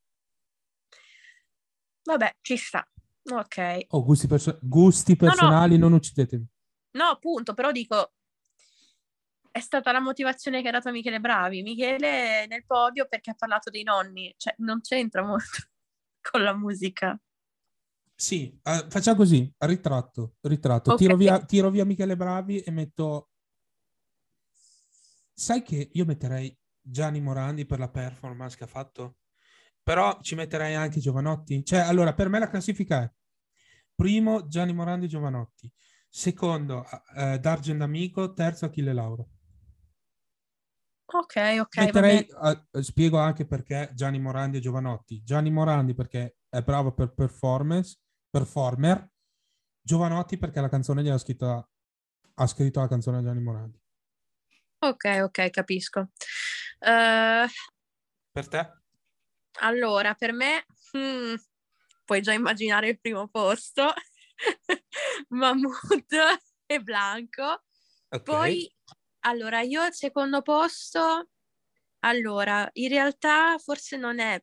vabbè, ci sta. Ok. Oh, gusti, perso- gusti no. personali, non uccidetemi. No, appunto, però dico, è stata la motivazione che ha dato Michele Bravi. Michele è nel podio perché ha parlato dei nonni, cioè non c'entra molto [laughs] con la musica. Sì, eh, facciamo così, ritratto, ritratto. Ok. Tiro, via, tiro via Michele Bravi e metto... Sai che io metterei Gianni Morandi per la performance che ha fatto? Però ci metterei anche Giovanotti. Cioè, allora, per me la classifica è primo Gianni Morandi Giovanotti, secondo eh, D'Argent Amico, terzo Achille Lauro. Ok, ok, Metterei, eh, spiego anche perché Gianni Morandi e Giovanotti. Gianni Morandi perché è bravo per performance, performer. Giovanotti perché la canzone gli ha scritto, ha scritto la canzone a Gianni Morandi. Ok, ok, capisco. Eh, Per te? allora, per me, hmm, puoi già immaginare il primo posto. [laughs] Mahmood e Blanco. Ok. Poi, allora, io al secondo posto, allora, in realtà forse non è,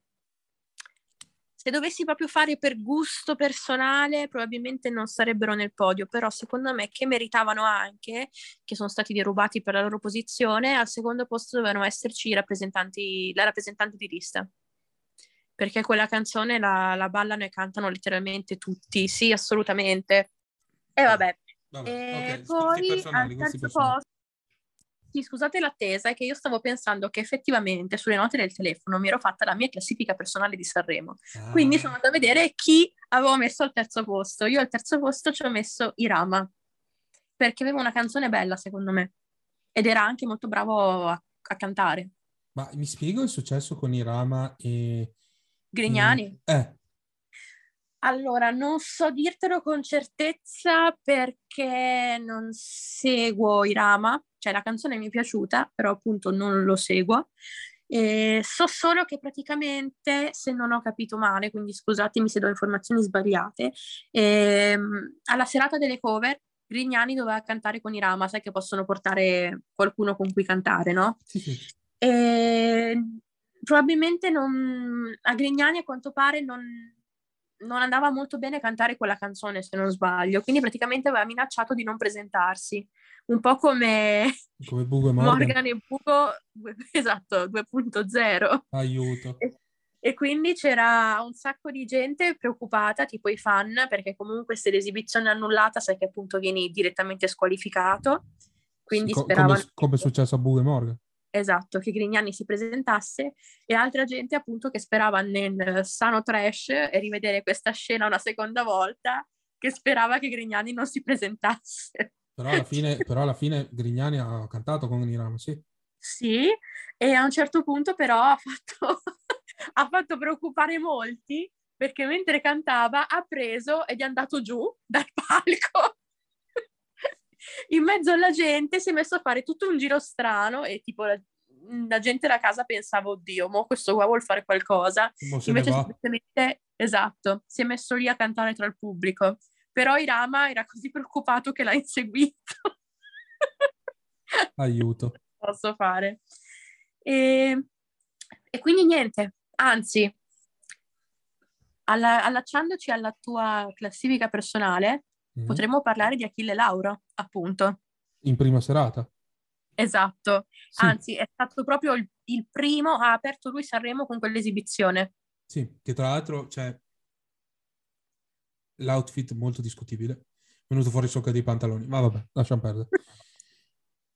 se dovessi proprio fare per gusto personale, probabilmente non sarebbero nel podio, però secondo me che meritavano anche, che sono stati derubati per la loro posizione, al secondo posto dovevano esserci i rappresentanti, la rappresentante di lista. Perché quella canzone la, la ballano e cantano letteralmente tutti, sì, assolutamente. E vabbè, Vabbè, e ok, gusti poi al terzo posto, sì, scusate l'attesa, è che io stavo pensando che effettivamente sulle note del telefono mi ero fatta la mia classifica personale di Sanremo. Quindi Ah, sono andata a vedere chi avevo messo al terzo posto. Io al terzo posto ci ho messo Irama, perché aveva una canzone bella, secondo me, ed era anche molto bravo a, a cantare. Ma mi spiego il successo con Irama e... Grignani. e- eh, Allora, non so dirtelo con certezza perché non seguo Irama, cioè la canzone mi è piaciuta, però appunto non lo seguo. E so solo che praticamente, se non ho capito male, quindi scusatemi se do informazioni sbagliate, ehm, alla serata delle cover Grignani doveva cantare con Irama, sai che possono portare qualcuno con cui cantare, no? sì, sì. E probabilmente non, a Grignani a quanto pare non, non andava molto bene cantare quella canzone, se non sbaglio, quindi praticamente aveva minacciato di non presentarsi, un po' come [laughs] Come Bugo e Morgan. Morgan e Buco, due- [laughs] esatto, 2.0. Aiuto. E, e quindi c'era un sacco di gente preoccupata, tipo i fan, perché comunque se l'esibizione è annullata sai che appunto vieni direttamente squalificato, quindi Co- speravano... come, come è successo a Bugo e Morgan. Esatto, che Grignani si presentasse e altra gente appunto che sperava nel sano trash e rivedere questa scena una seconda volta, che sperava che Grignani non si presentasse. Però alla fine, [laughs] però alla fine Grignani ha cantato con Irama, sì. Sì, e a un certo punto però ha fatto, [laughs] ha fatto preoccupare molti perché mentre cantava ha preso ed è andato giù dal palco. In mezzo alla gente si è messo a fare tutto un giro strano e tipo la, la gente da casa pensava, oddio, mo questo qua vuol fare qualcosa. Invece semplicemente, esatto, si è messo lì a cantare tra il pubblico. Però Irama era così preoccupato che l'ha [laughs] inseguito. Aiuto. Posso fare. E, e quindi niente, anzi, alla- allacciandoci alla tua classifica personale, Mhm. potremmo parlare di Achille Lauro, appunto. In prima serata. Esatto. Sì, Anzi, è stato proprio il, il primo, ha aperto lui Sanremo con quell'esibizione. sì, che tra l'altro c'è l'outfit molto discutibile. È venuto fuori sopra dei pantaloni, ma vabbè, lasciamo perdere.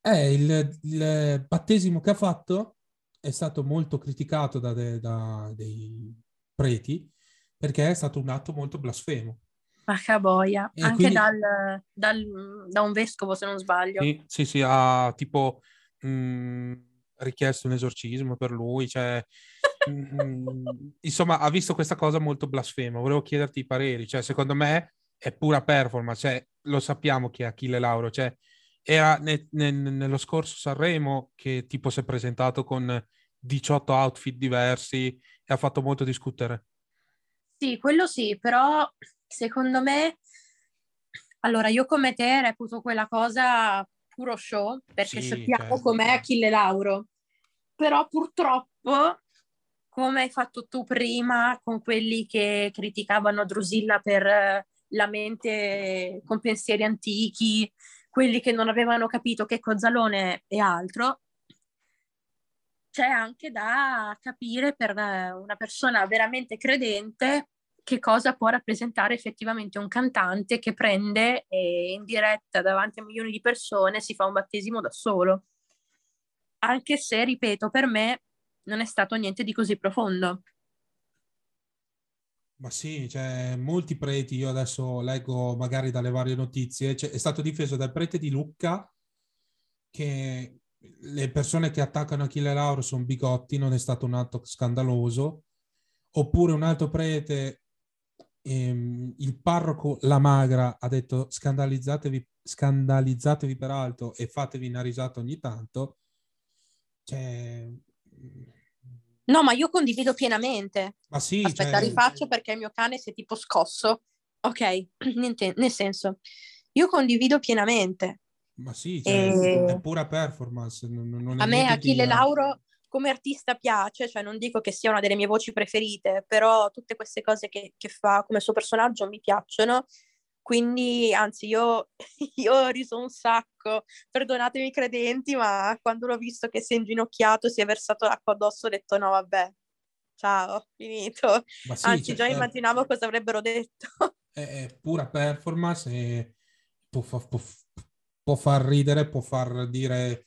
È [laughs] il, il battesimo che ha fatto è stato molto criticato da, de- da dei preti perché è stato un atto molto blasfemo. Vacca boia, E anche quindi- dal, dal- da un vescovo, se non sbaglio. Sì, sì, sì, ha tipo mh, richiesto un esorcismo per lui, cioè, mh, insomma, ha visto questa cosa molto blasfema. Volevo chiederti i pareri, cioè, secondo me è pura performance, cioè, lo sappiamo che è Achille Lauro, cioè, era ne- ne- nello scorso Sanremo che tipo si è presentato con 18 outfit diversi e ha fatto molto discutere. Sì, quello sì, però secondo me, allora io come te reputo quella cosa puro show, perché Sì, sappiamo certo. com'è Achille Lauro, però purtroppo, come hai fatto tu prima con quelli che criticavano Drusilla per eh, la mente con pensieri antichi, quelli che non avevano capito che Cozzalone e altro, c'è anche da capire per eh, una persona veramente credente che cosa può rappresentare effettivamente un cantante che prende e in diretta davanti a milioni di persone si fa un battesimo da solo. Anche se, ripeto, per me non è stato niente di così profondo. Ma sì, cioè, molti preti, io adesso leggo magari dalle varie notizie, cioè, è stato difeso dal prete di Lucca che le persone che attaccano Achille Lauro sono bigotti, non è stato un atto scandaloso, oppure un altro prete, ehm, il parroco La Magra ha detto scandalizzatevi, scandalizzatevi per alto e fatevi una risata ogni tanto. Cioè, No, ma io condivido pienamente. ma sì, Aspetta, cioè, rifaccio perché il mio cane si è tipo scosso. Ok, [clears throat] niente, nel senso, io condivido pienamente. Ma sì, cioè, E- è pura performance. Non, non A me Achille di- Lauro come artista piace, cioè non dico che sia una delle mie voci preferite, però tutte queste cose che, che fa come suo personaggio mi piacciono. Quindi, anzi, io, [laughs] io ho riso un sacco, perdonatemi i credenti, ma quando l'ho visto che si è inginocchiato, si è versato acqua addosso, ho detto no, vabbè, ciao, finito. Sì, Anzi, cioè, già è- immaginavo cosa avrebbero detto. è, è pura performance e può, fa- può- far ridere, può far dire,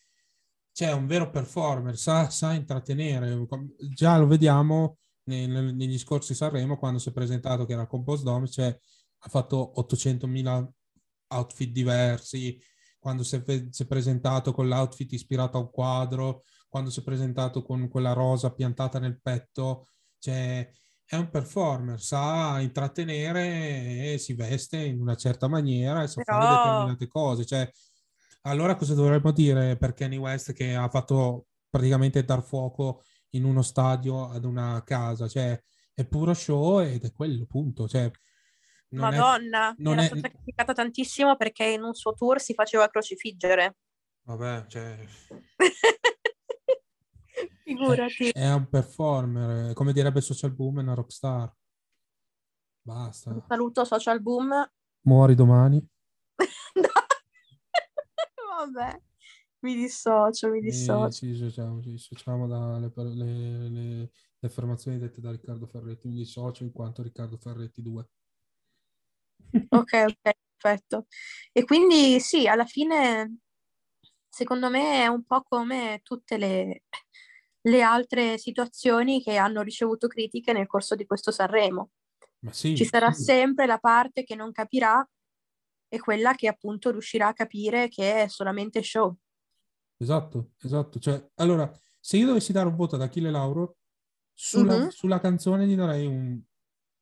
c'è un vero performer, sa, sa intrattenere. Già lo vediamo nei- negli scorsi Sanremo quando si è presentato che era Compost Dome, cioè ha fatto 800.000 outfit diversi, quando si è, si è presentato con l'outfit ispirato a un quadro, quando si è presentato con quella rosa piantata nel petto, cioè è un performer, sa intrattenere e si veste in una certa maniera e sa fare Però- determinate cose. Cioè, allora cosa dovremmo dire per Kanye West che ha fatto praticamente dar fuoco in uno stadio ad una casa? Cioè, è puro show ed è quello, punto. Cioè, non è- Madonna, non era è- stata criticata tantissimo perché in un suo tour si faceva crocifiggere. Vabbè, cioè, [laughs] Figurati. è un performer, come direbbe Social Boom, è una rockstar. Basta. Un saluto social boom. Muori domani. [laughs] Vabbè, mi dissocio, mi dissocio. ci dissociamo, ci dissociamo dalle le, le- le affermazioni dette da Riccardo Ferretti. Mi dissocio in quanto Riccardo Ferretti 2. Ok, ok, perfetto. E quindi sì, alla fine, secondo me è un po' come tutte le, le altre situazioni che hanno ricevuto critiche nel corso di questo Sanremo. Sì, Ci sarà sì. sempre la parte che non capirà e quella che appunto riuscirà a capire che è solamente show. Esatto, esatto. Cioè, allora, se io dovessi dare un voto ad Achille Lauro, sulla, Mhm. sulla canzone gli darei un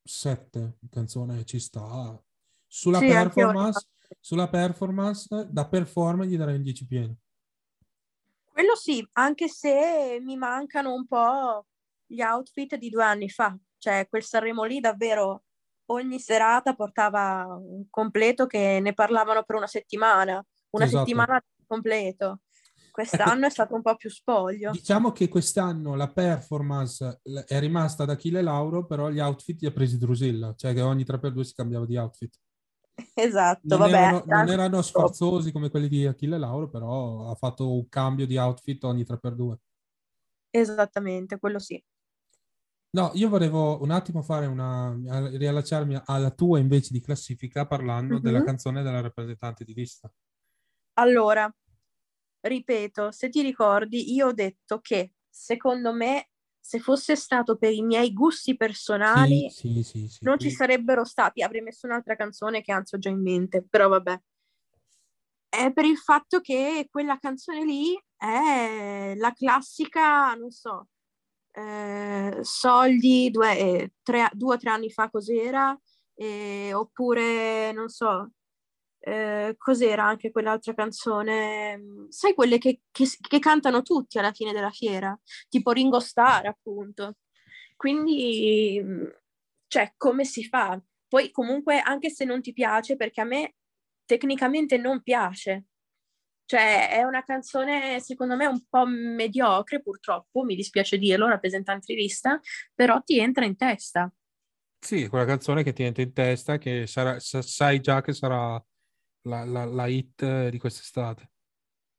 7. Canzone ci sta. Sulla Sì, performance, sulla performance, da performer gli darei un 10 pieno. Quello sì, anche se mi mancano un po' gli outfit di due anni fa. Cioè, quel Sanremo lì davvero ogni serata portava un completo che ne parlavano per una settimana. Una Esatto. settimana completo. Quest'anno è stato un po' più spoglio. Diciamo che quest'anno la performance è rimasta ad Achille Lauro, però gli outfit li ha presi Drusilla, cioè che ogni 3x2 si cambiava di outfit. Esatto, Non, vabbè. erano, non erano sfarzosi come quelli di Achille Lauro, però ha fatto un cambio di outfit ogni 3x2. Esattamente, quello sì. No, io volevo un attimo fare una, riallacciarmi alla tua invece di classifica parlando Mhm. della canzone della rappresentante di lista. Allora, ripeto, se ti ricordi, io ho detto che secondo me, se fosse stato per i miei gusti personali, Sì, sì, sì, non ci sarebbero stati. Avrei messo un'altra canzone che anzi ho già in mente, però vabbè. È per il fatto che quella canzone lì è la classica, non so, eh, Soldi due, eh, tre- due o tre anni fa cos'era, eh, oppure non so, eh, cos'era anche quell'altra canzone, mm, sai quelle che, che- che cantano tutti alla fine della fiera, tipo Ringo Starr appunto. Quindi mm, cioè come si fa? Poi comunque anche se non ti piace, perché a me tecnicamente non piace, cioè è una canzone secondo me un po' mediocre purtroppo, mi dispiace dirlo, rappresentante lista, però ti entra in testa. Sì, quella canzone che ti entra in testa, che sarà, sai già che sarà la, la, la hit di quest'estate.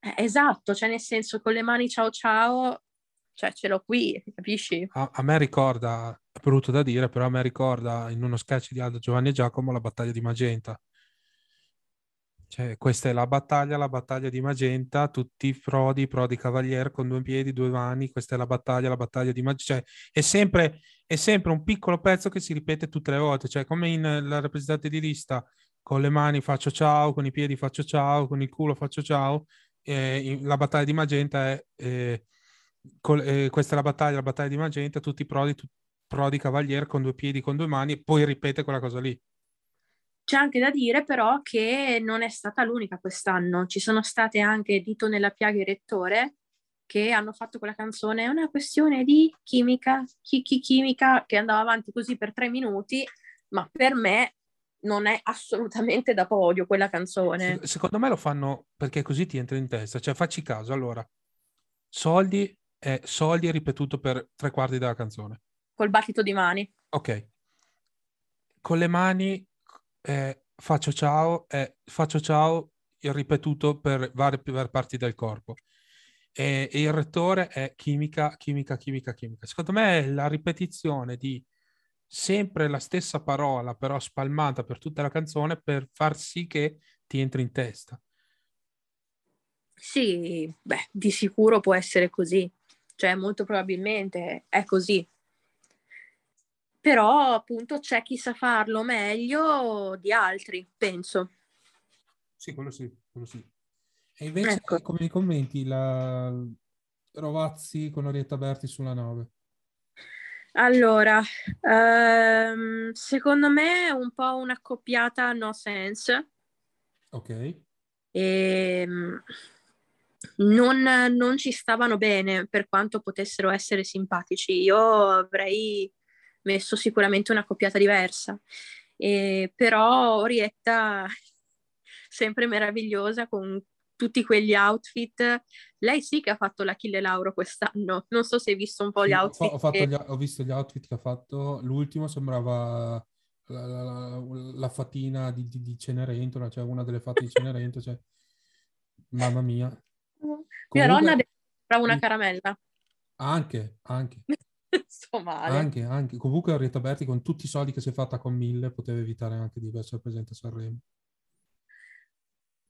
Eh, esatto, cioè nel senso con le mani ciao ciao, cioè ce l'ho qui, capisci? A, a, me ricorda, è brutto da dire, però a me ricorda in uno sketch di Aldo Giovanni e Giacomo la battaglia di Magenta. Cioè, questa è la battaglia, la battaglia di Magenta, tutti Frodi, Prodi Cavaliere con due piedi, due mani, questa è la battaglia, la battaglia di Magenta. Cioè, è sempre, è sempre un piccolo pezzo che si ripete tutte le volte, cioè come in la rappresentante di lista, con le mani faccio ciao, con i piedi faccio ciao, con il culo faccio ciao, eh, la battaglia di Magenta è, eh, col, eh, questa è la battaglia, la battaglia di Magenta, tutti prodi, tu, prodi cavaliere con due piedi, con due mani, e poi ripete quella cosa lì. C'è anche da dire però che non è stata l'unica quest'anno, ci sono state anche Dito nella piaga e Rettore che hanno fatto quella canzone, è una questione di chimica, chi, chi chimica, che andava avanti così per tre minuti, ma per me non è assolutamente da podio quella canzone. Secondo me lo fanno perché così ti entra in testa, cioè facci caso, allora, soldi è soldi ripetuto per tre quarti della canzone. Col battito di mani. Ok. Con le mani eh, faccio ciao, eh, faccio ciao ripetuto per varie, varie parti del corpo. E, e il rettore è chimica, chimica, chimica, chimica. Secondo me la ripetizione di sempre la stessa parola, però spalmata per tutta la canzone per far sì che ti entri in testa. Sì, beh, di sicuro può essere così, cioè molto probabilmente è così. Però appunto c'è chi sa farlo meglio di altri, penso. Sì, quello sì, quello sì. E invece ecco. come nei commenti la Rovazzi con Orietta Berti sulla 9? Allora, ehm, secondo me è un po' un'accoppiata no sense. Ok. E, ehm, non, non, ci stavano bene per quanto potessero essere simpatici. Io avrei messo sicuramente una coppiata diversa. E, però Orietta [laughs] sempre meravigliosa con tutti quegli outfit. Lei sì che ha fatto l'Achille Lauro quest'anno. Non so se hai visto un po' gli outfit. Ho, che... gli, ho visto gli outfit che ha fatto. L'ultimo sembrava la, la, la, la fatina di, di, di, Cenerentola, cioè una delle fatte di Cenerentola. Cioè... Mamma mia. Mia nonna sembrava una caramella. Anche, anche. Sto male. Anche, anche. Comunque Orietta Berti con tutti i soldi che si è fatta con mille poteva evitare anche di essere presente a Sanremo.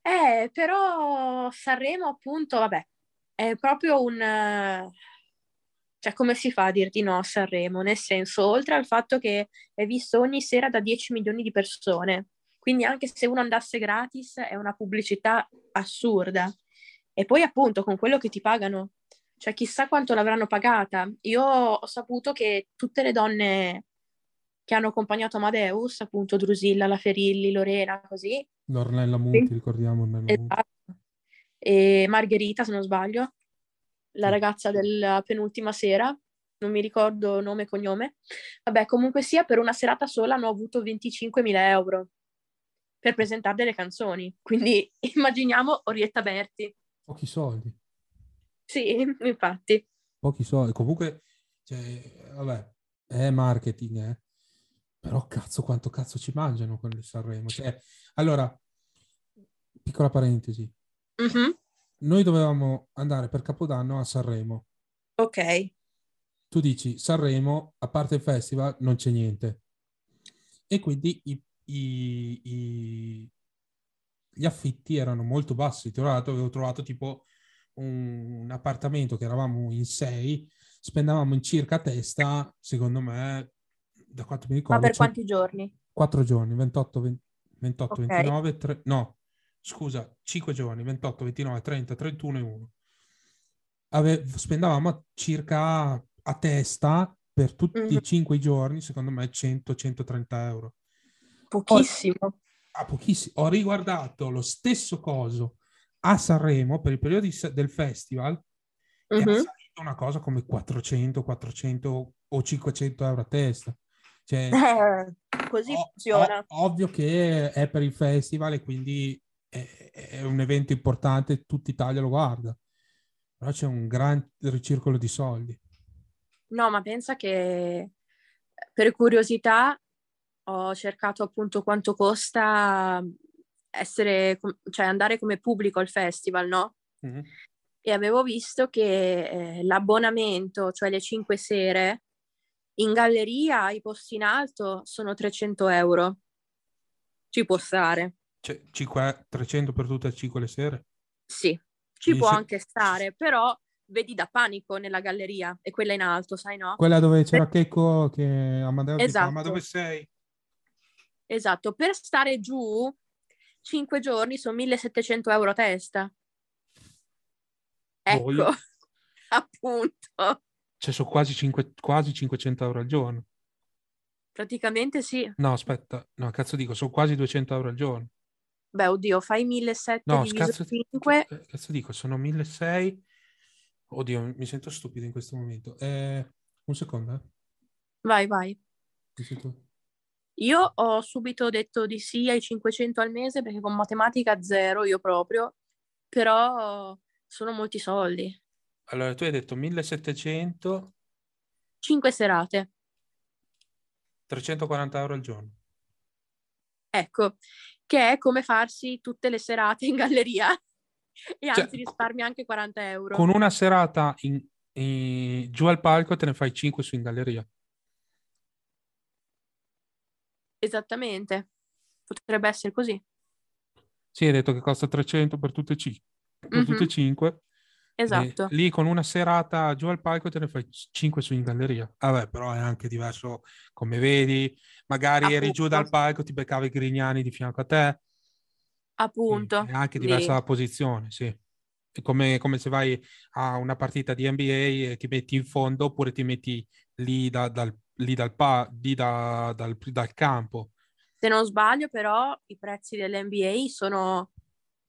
Eh, però Sanremo appunto, vabbè, è proprio un... Cioè, come si fa a dirti no a Sanremo? Nel senso, oltre al fatto che è visto ogni sera da 10 milioni di persone, quindi anche se uno andasse gratis è una pubblicità assurda. E poi appunto con quello che ti pagano, cioè chissà quanto l'avranno pagata. Io ho saputo che tutte le donne che hanno accompagnato Amadeus, appunto Drusilla, la Ferilli, Lorena, così. L'Ornella Muti, sì. ricordiamo. Ornella esatto. E Margherita, se non sbaglio, la ragazza della penultima sera, non mi ricordo nome e cognome. Vabbè, comunque sia, per una serata sola hanno avuto 25.000 euro per presentare delle canzoni. Quindi [laughs] immaginiamo Orietta Berti. Pochi soldi. Sì, [laughs] infatti. Pochi soldi. Comunque, cioè, vabbè, è marketing, eh. Però cazzo, quanto cazzo ci mangiano con il Sanremo? Cioè, allora, piccola parentesi. Mm-hmm. Noi dovevamo andare per Capodanno a Sanremo. Ok. Tu dici Sanremo, a parte il festival, non c'è niente. E quindi i, i, i, gli affitti erano molto bassi. Tra l'altro avevo trovato tipo un, appartamento che eravamo in sei, spendavamo in circa a testa, secondo me, da quanto mi ricordo. Ma per quanti giorni? Quattro giorni, 28, 20, 28 okay. 29, 3, no, scusa, 5 giorni, 28, 29, 30, 31 e 1. Ave, spendavamo circa a testa per tutti mm-hmm. i 5 giorni, secondo me 100-130 euro. Pochissimo. Ho, ah, pochissimo. Ho riguardato lo stesso coso a Sanremo per il periodo di, del festival mm-hmm. e ha salito una cosa come 400, 400 o 500 euro a testa. Cioè, Eh, così o- funziona. o- ovvio che è per il festival e quindi è, è un evento importante, tutta Italia lo guarda. Però c'è un gran ricircolo di soldi. No, ma pensa che per curiosità ho cercato appunto quanto costa essere, cioè andare come pubblico al festival, no? Mhm. E avevo visto che eh, l'abbonamento, cioè le cinque sere, in galleria, i posti in alto sono 300 euro. Ci può stare. Cioè, cinque- 300 per tutte e 5 le sere? Sì, ci Quindi può se- anche stare, però vedi da panico nella galleria e quella in alto, sai no? Quella dove c'era Checco che Amadeo Esatto. ma dove sei? Esatto, per stare giù 5 giorni sono 1700 euro a testa. Ecco, Voglio- [laughs] appunto, Cioè, sono quasi, cinque- quasi 500 euro al giorno. praticamente sì. No, aspetta, no, cazzo dico, sono quasi 200 euro al giorno. Beh, oddio, fai 1700 No, diviso cazzo, 5, eh, cazzo dico, sono 1600. Oddio, mi sento stupido in questo momento. Eh, un secondo, eh. vai, vai. Mi sento- Io ho subito detto di sì ai 500 al mese perché con matematica zero io proprio, però sono molti soldi. Allora, tu hai detto 1700, 5 serate, 340 euro al giorno. ecco, che è come farsi tutte le serate in galleria [laughs] e Cioè, anzi risparmi anche 40 euro. Con una serata in- in- giù al palco te ne fai 5 su in galleria. Esattamente, potrebbe essere così. Sì, hai detto che costa 300 per tutte e, ci- per Mhm. tutte e 5. Esatto. E lì con una serata giù al palco te ne fai 5 su in galleria. Vabbè, però è anche diverso come vedi. Magari eri giù Appunto. dal palco, ti beccavi i Grignani di fianco a te. Appunto. È anche Lì. diversa la posizione, sì. È come, come se vai a una partita di NBA e ti metti in fondo oppure ti metti lì, da- dal, lì dal, pa- lì da- dal- dal campo. Se non sbaglio, però, i prezzi dell'NBA sono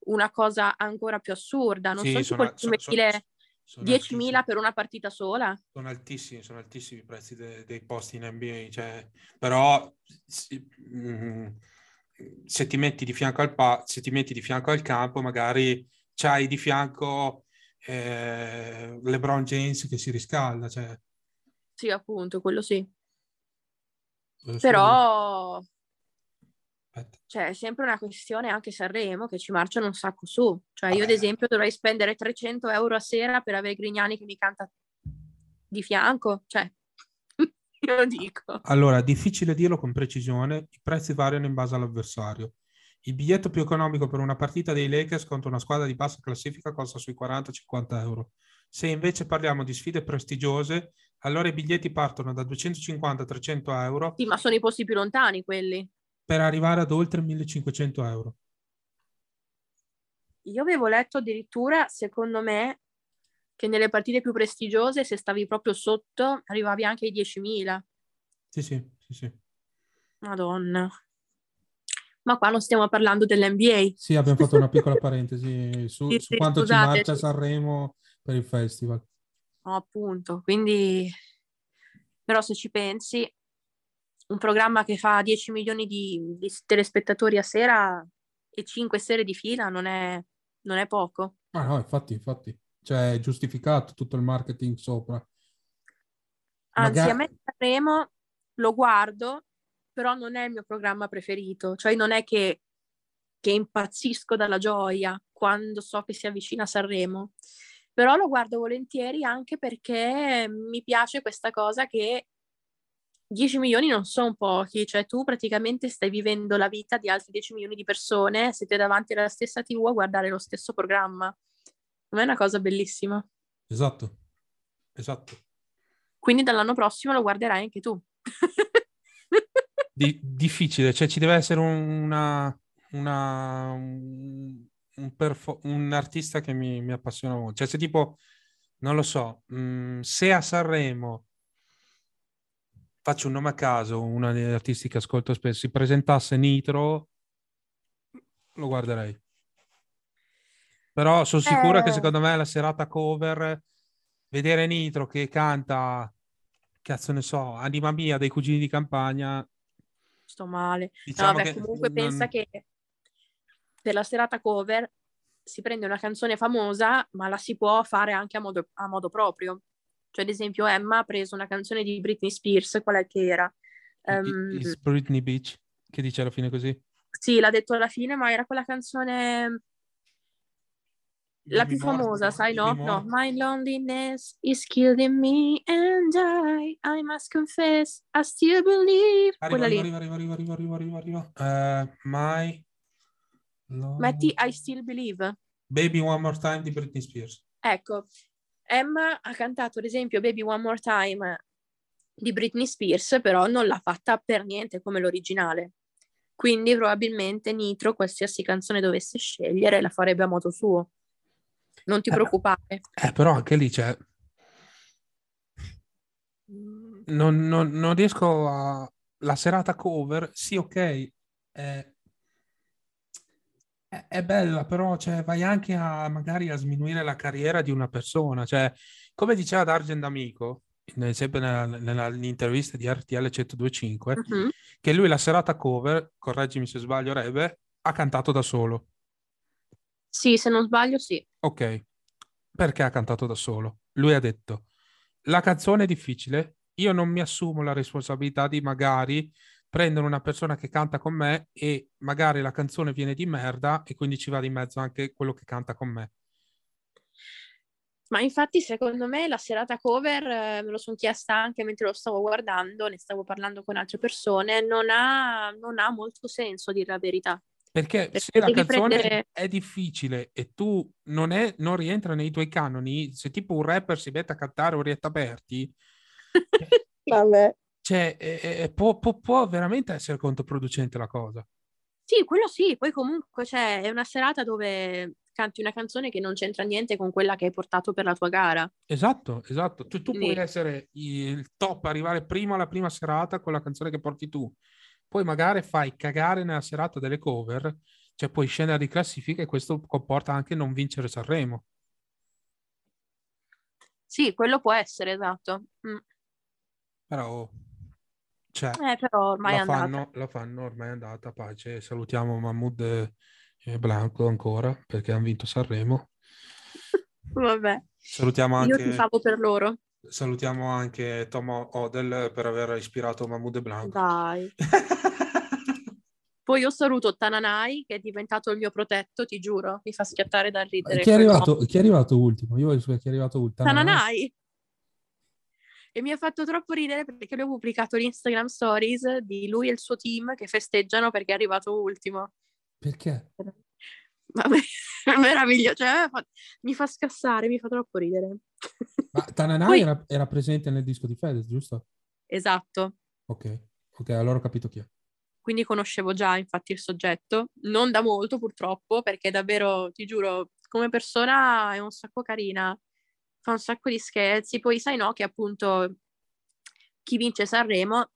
una cosa ancora più assurda. Non Sì, sono sono- sono- le 10.000 sono 10.000 altissimi. per una partita sola. Sono altissimi, sono altissimi i prezzi de- dei posti in NBA, cioè, però sì, mm, se ti metti di fianco al pa- se ti metti di fianco al campo, magari c'hai di fianco eh, LeBron James che si riscalda, cioè, Sì, appunto, quello sì. Però, cioè, è sempre una questione anche Sanremo che ci marciano un sacco su. Cioè, io ad esempio dovrei spendere 300 euro a sera per avere Grignani che mi canta di fianco. Cioè, [laughs] io dico. Allora, difficile dirlo con precisione, i prezzi variano in base all'avversario. Il biglietto più economico per una partita dei Lakers contro una squadra di bassa classifica costa sui 40-50 euro. Se invece parliamo di sfide prestigiose, allora i biglietti partono da 250-300 euro Sì, ma sono i posti più lontani quelli. per arrivare ad oltre 1500 euro. Io avevo letto addirittura, secondo me, che nelle partite più prestigiose, se stavi proprio sotto, arrivavi anche ai 10.000. Sì, sì, sì, sì. Madonna. Ma qua non stiamo parlando dell'NBA. Sì, abbiamo fatto una piccola [laughs] parentesi su, Sì, su sì, quanto scusate, ci marcia sì. Sanremo per il festival. No, appunto. Quindi, però se ci pensi, un programma che fa 10 milioni di, di telespettatori a sera e 5 sere di fila non è, non è poco. Ah no, infatti, infatti. Cioè, è giustificato tutto il marketing sopra. Anzi, Magari- a me Sanremo lo guardo, però non è il mio programma preferito. Cioè, non è che, che impazzisco dalla gioia quando so che si avvicina Sanremo. Però lo guardo volentieri anche perché mi piace questa cosa che 10 milioni non sono pochi, cioè tu praticamente stai vivendo la vita di altri 10 milioni di persone, siete davanti alla stessa TV a guardare lo stesso programma. Me è una cosa bellissima. Esatto, esatto. Quindi dall'anno prossimo lo guarderai anche tu. Di- difficile, cioè ci deve essere una, una- un, un perfo- un artista che mi, mi appassiona molto. Cioè se tipo, non lo so, mh, se a Sanremo, faccio un nome a caso, uno degli artisti che ascolto spesso, si presentasse Nitro, lo guarderei. Però sono sicuro che Eh. secondo me la serata cover, vedere Nitro che canta, cazzo ne so, Anima Mia dei Cugini di Campagna. Sto male. Diciamo no, vabbè, che comunque non- pensa che per la serata cover si prende una canzone famosa, ma la si può fare anche a modo, a modo proprio. Cioè, ad esempio, Emma ha preso una canzone di Britney Spears, qual è che era? Ehm, Is Britney Beach, che dice alla fine così. sì, l'ha detto alla fine, ma era quella canzone la più More- famosa, sai, no? No. My loneliness is killing me and I, I must confess, I still believe. Arriva, Quella lì. arriva, arriva, arriva, arriva, arriva, arriva, arriva. Eh, my Love- Metti I still believe. Baby One More Time di Britney Spears. Ecco, Emma ha cantato ad esempio Baby One More Time di Britney Spears, però non l'ha fatta per niente come l'originale. Quindi probabilmente Nitro, qualsiasi canzone dovesse scegliere, la farebbe a modo suo. Non ti Eh. preoccupare. Eh, però anche lì c'è... Non, non- non riesco a... La serata cover, sì, ok, è, è- bella, però cioè, vai anche a magari a sminuire la carriera di una persona. Cioè, come diceva D'Argent Amico, nel- sempre nella, nella- nell'intervista di RTL 1025, Mhm. che lui la serata cover, correggimi se sbaglio, Rebe, ha cantato da solo. Sì, se non sbaglio, sì. Ok, perché ha cantato da solo? Lui ha detto, la canzone è difficile, io non mi assumo la responsabilità di magari prendere una persona che canta con me e magari la canzone viene di merda e quindi ci va di mezzo anche quello che canta con me. Ma infatti, secondo me, la serata cover, eh, me lo sono chiesta anche mentre lo stavo guardando, ne stavo parlando con altre persone, non ha, non ha molto senso, dire la verità. Perché Perché se la canzone prendere- è difficile e tu non, è, non rientra nei tuoi canoni, se tipo un rapper si mette a cantare Orietta Berti, [laughs] Vabbè. Cioè, eh, eh, può, può- può veramente essere controproducente la cosa. Sì, quello sì, poi comunque cioè, è una serata dove canti una canzone che non c'entra niente con quella che hai portato per la tua gara. Esatto, esatto. Tu, tu puoi essere il top, arrivare prima alla prima serata con la canzone che porti tu. Poi magari fai cagare nella serata delle cover, cioè puoi scendere di classifica e questo comporta anche non vincere Sanremo. Sì, quello può essere, esatto. Mm. Però, cioè, Eh, però ormai è la andata. fanno, la fanno, ormai è andata, pace. Salutiamo Mahmood e- Blanco ancora perché hanno vinto Sanremo. [laughs] Vabbè, Salutiamo io anche, tifavo per loro. salutiamo anche Tom Odell per aver ispirato Mahmood e Blanco. Dai. [laughs] Poi io saluto Tananai, che è diventato il mio protetto, ti giuro. Mi fa schiattare dal ridere. Chi è, arrivato, chi è arrivato ultimo? Io voglio sapere chi è arrivato ultimo. Tananai. E mi ha fatto troppo ridere perché lui ha pubblicato l'Instagram Stories di lui e il suo team che festeggiano perché è arrivato ultimo. Perché? Vabbè, [laughs] è meraviglioso. Cioè, mi fa- mi fa scassare, mi fa troppo ridere. Ma Tananai Poi- era, era presente nel disco di Fedez, giusto? Esatto. Ok, ok, allora ho capito chi è. Quindi conoscevo già infatti il soggetto, non da molto purtroppo, perché davvero, ti giuro, come persona è un sacco carina, fa un sacco di scherzi, poi sai no che appunto chi vince Sanremo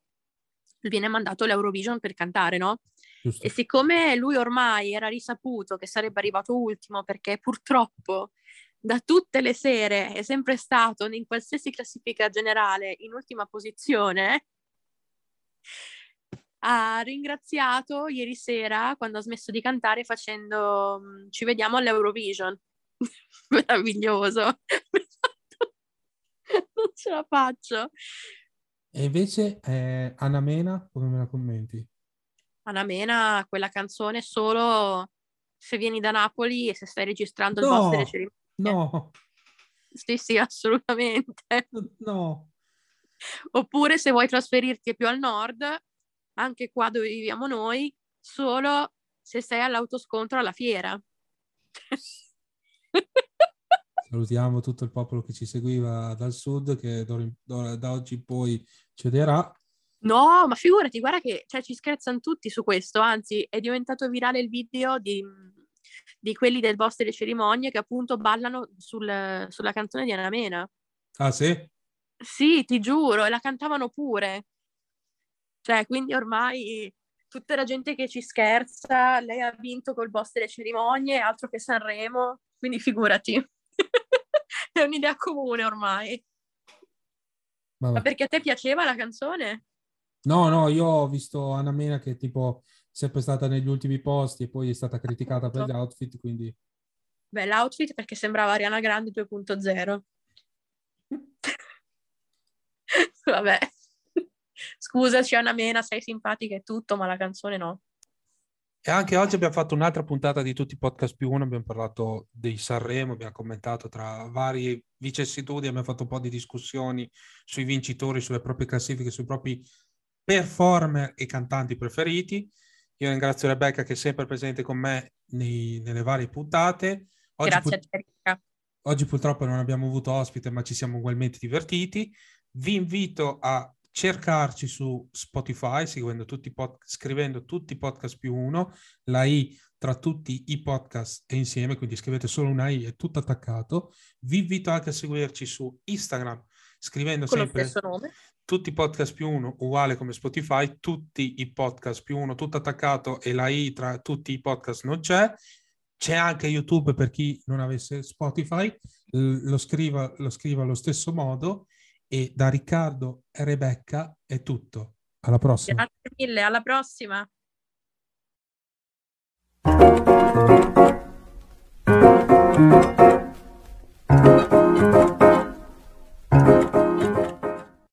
viene mandato all'Eurovision per cantare, no? Giusto? E siccome lui ormai era risaputo che sarebbe arrivato ultimo, perché purtroppo da tutte le sere è sempre stato in qualsiasi classifica generale in ultima posizione, ha ringraziato ieri sera quando ha smesso di cantare facendo ci vediamo all'Eurovision. [laughs] Meraviglioso. [laughs] non ce la faccio. E invece eh, Anna Mena, come me la commenti? Anna Mena, quella canzone solo se vieni da Napoli e se stai registrando il No! boss delle cerimonie. No, Sì, sì, [laughs] assolutamente. no. Oppure se vuoi trasferirti più al nord, anche qua dove viviamo noi, solo se sei all'autoscontro alla fiera. [laughs] Salutiamo tutto il popolo che ci seguiva dal sud, che da oggi in poi cederà. No, ma figurati, guarda che cioè, ci scherzano tutti su questo, anzi è diventato virale il video di, di quelli del boss delle cerimonie che appunto ballano sul- sulla canzone di Anna Mena. Ah, sì? Sì, ti giuro, e la cantavano pure. Cioè, quindi ormai tutta la gente che ci scherza, lei ha vinto col boss delle cerimonie, altro che Sanremo, quindi figurati. [laughs] È un'idea comune ormai. Ma perché a te piaceva la canzone? No, no, io ho visto Anna Mena che tipo sempre stata negli ultimi posti e poi è stata criticata per gli outfit, quindi... Beh, l'outfit perché sembrava Ariana Grande 2.0. [laughs] Vabbè. Scusaci Anna Mena, sei simpatica e tutto, ma la canzone no. E anche oggi abbiamo fatto un'altra puntata di tutti i podcast più uno, abbiamo parlato dei Sanremo, abbiamo commentato tra varie vicissitudini, abbiamo fatto un po' di discussioni sui vincitori, sulle proprie classifiche, sui propri performer e cantanti preferiti. Io ringrazio Rebecca che è sempre presente con me nei, nelle varie puntate. Oggi Grazie pu- a te. Oggi purtroppo non abbiamo avuto ospite, ma ci siamo ugualmente divertiti. Vi invito a cercarci su Spotify, tutti pod- scrivendo tutti i podcast più uno, la I tra tutti i podcast e insieme, quindi scrivete solo una I, è tutto attaccato. Vi invito anche a seguirci su Instagram, scrivendo Con sempre tutti i podcast più uno, uguale come Spotify, tutti i podcast più uno, tutto attaccato e la I tra tutti i podcast non c'è. C'è anche YouTube per chi non avesse Spotify, lo scriva, lo scriva allo stesso modo e da Riccardo e Rebecca è tutto. Alla prossima. Grazie mille, alla prossima.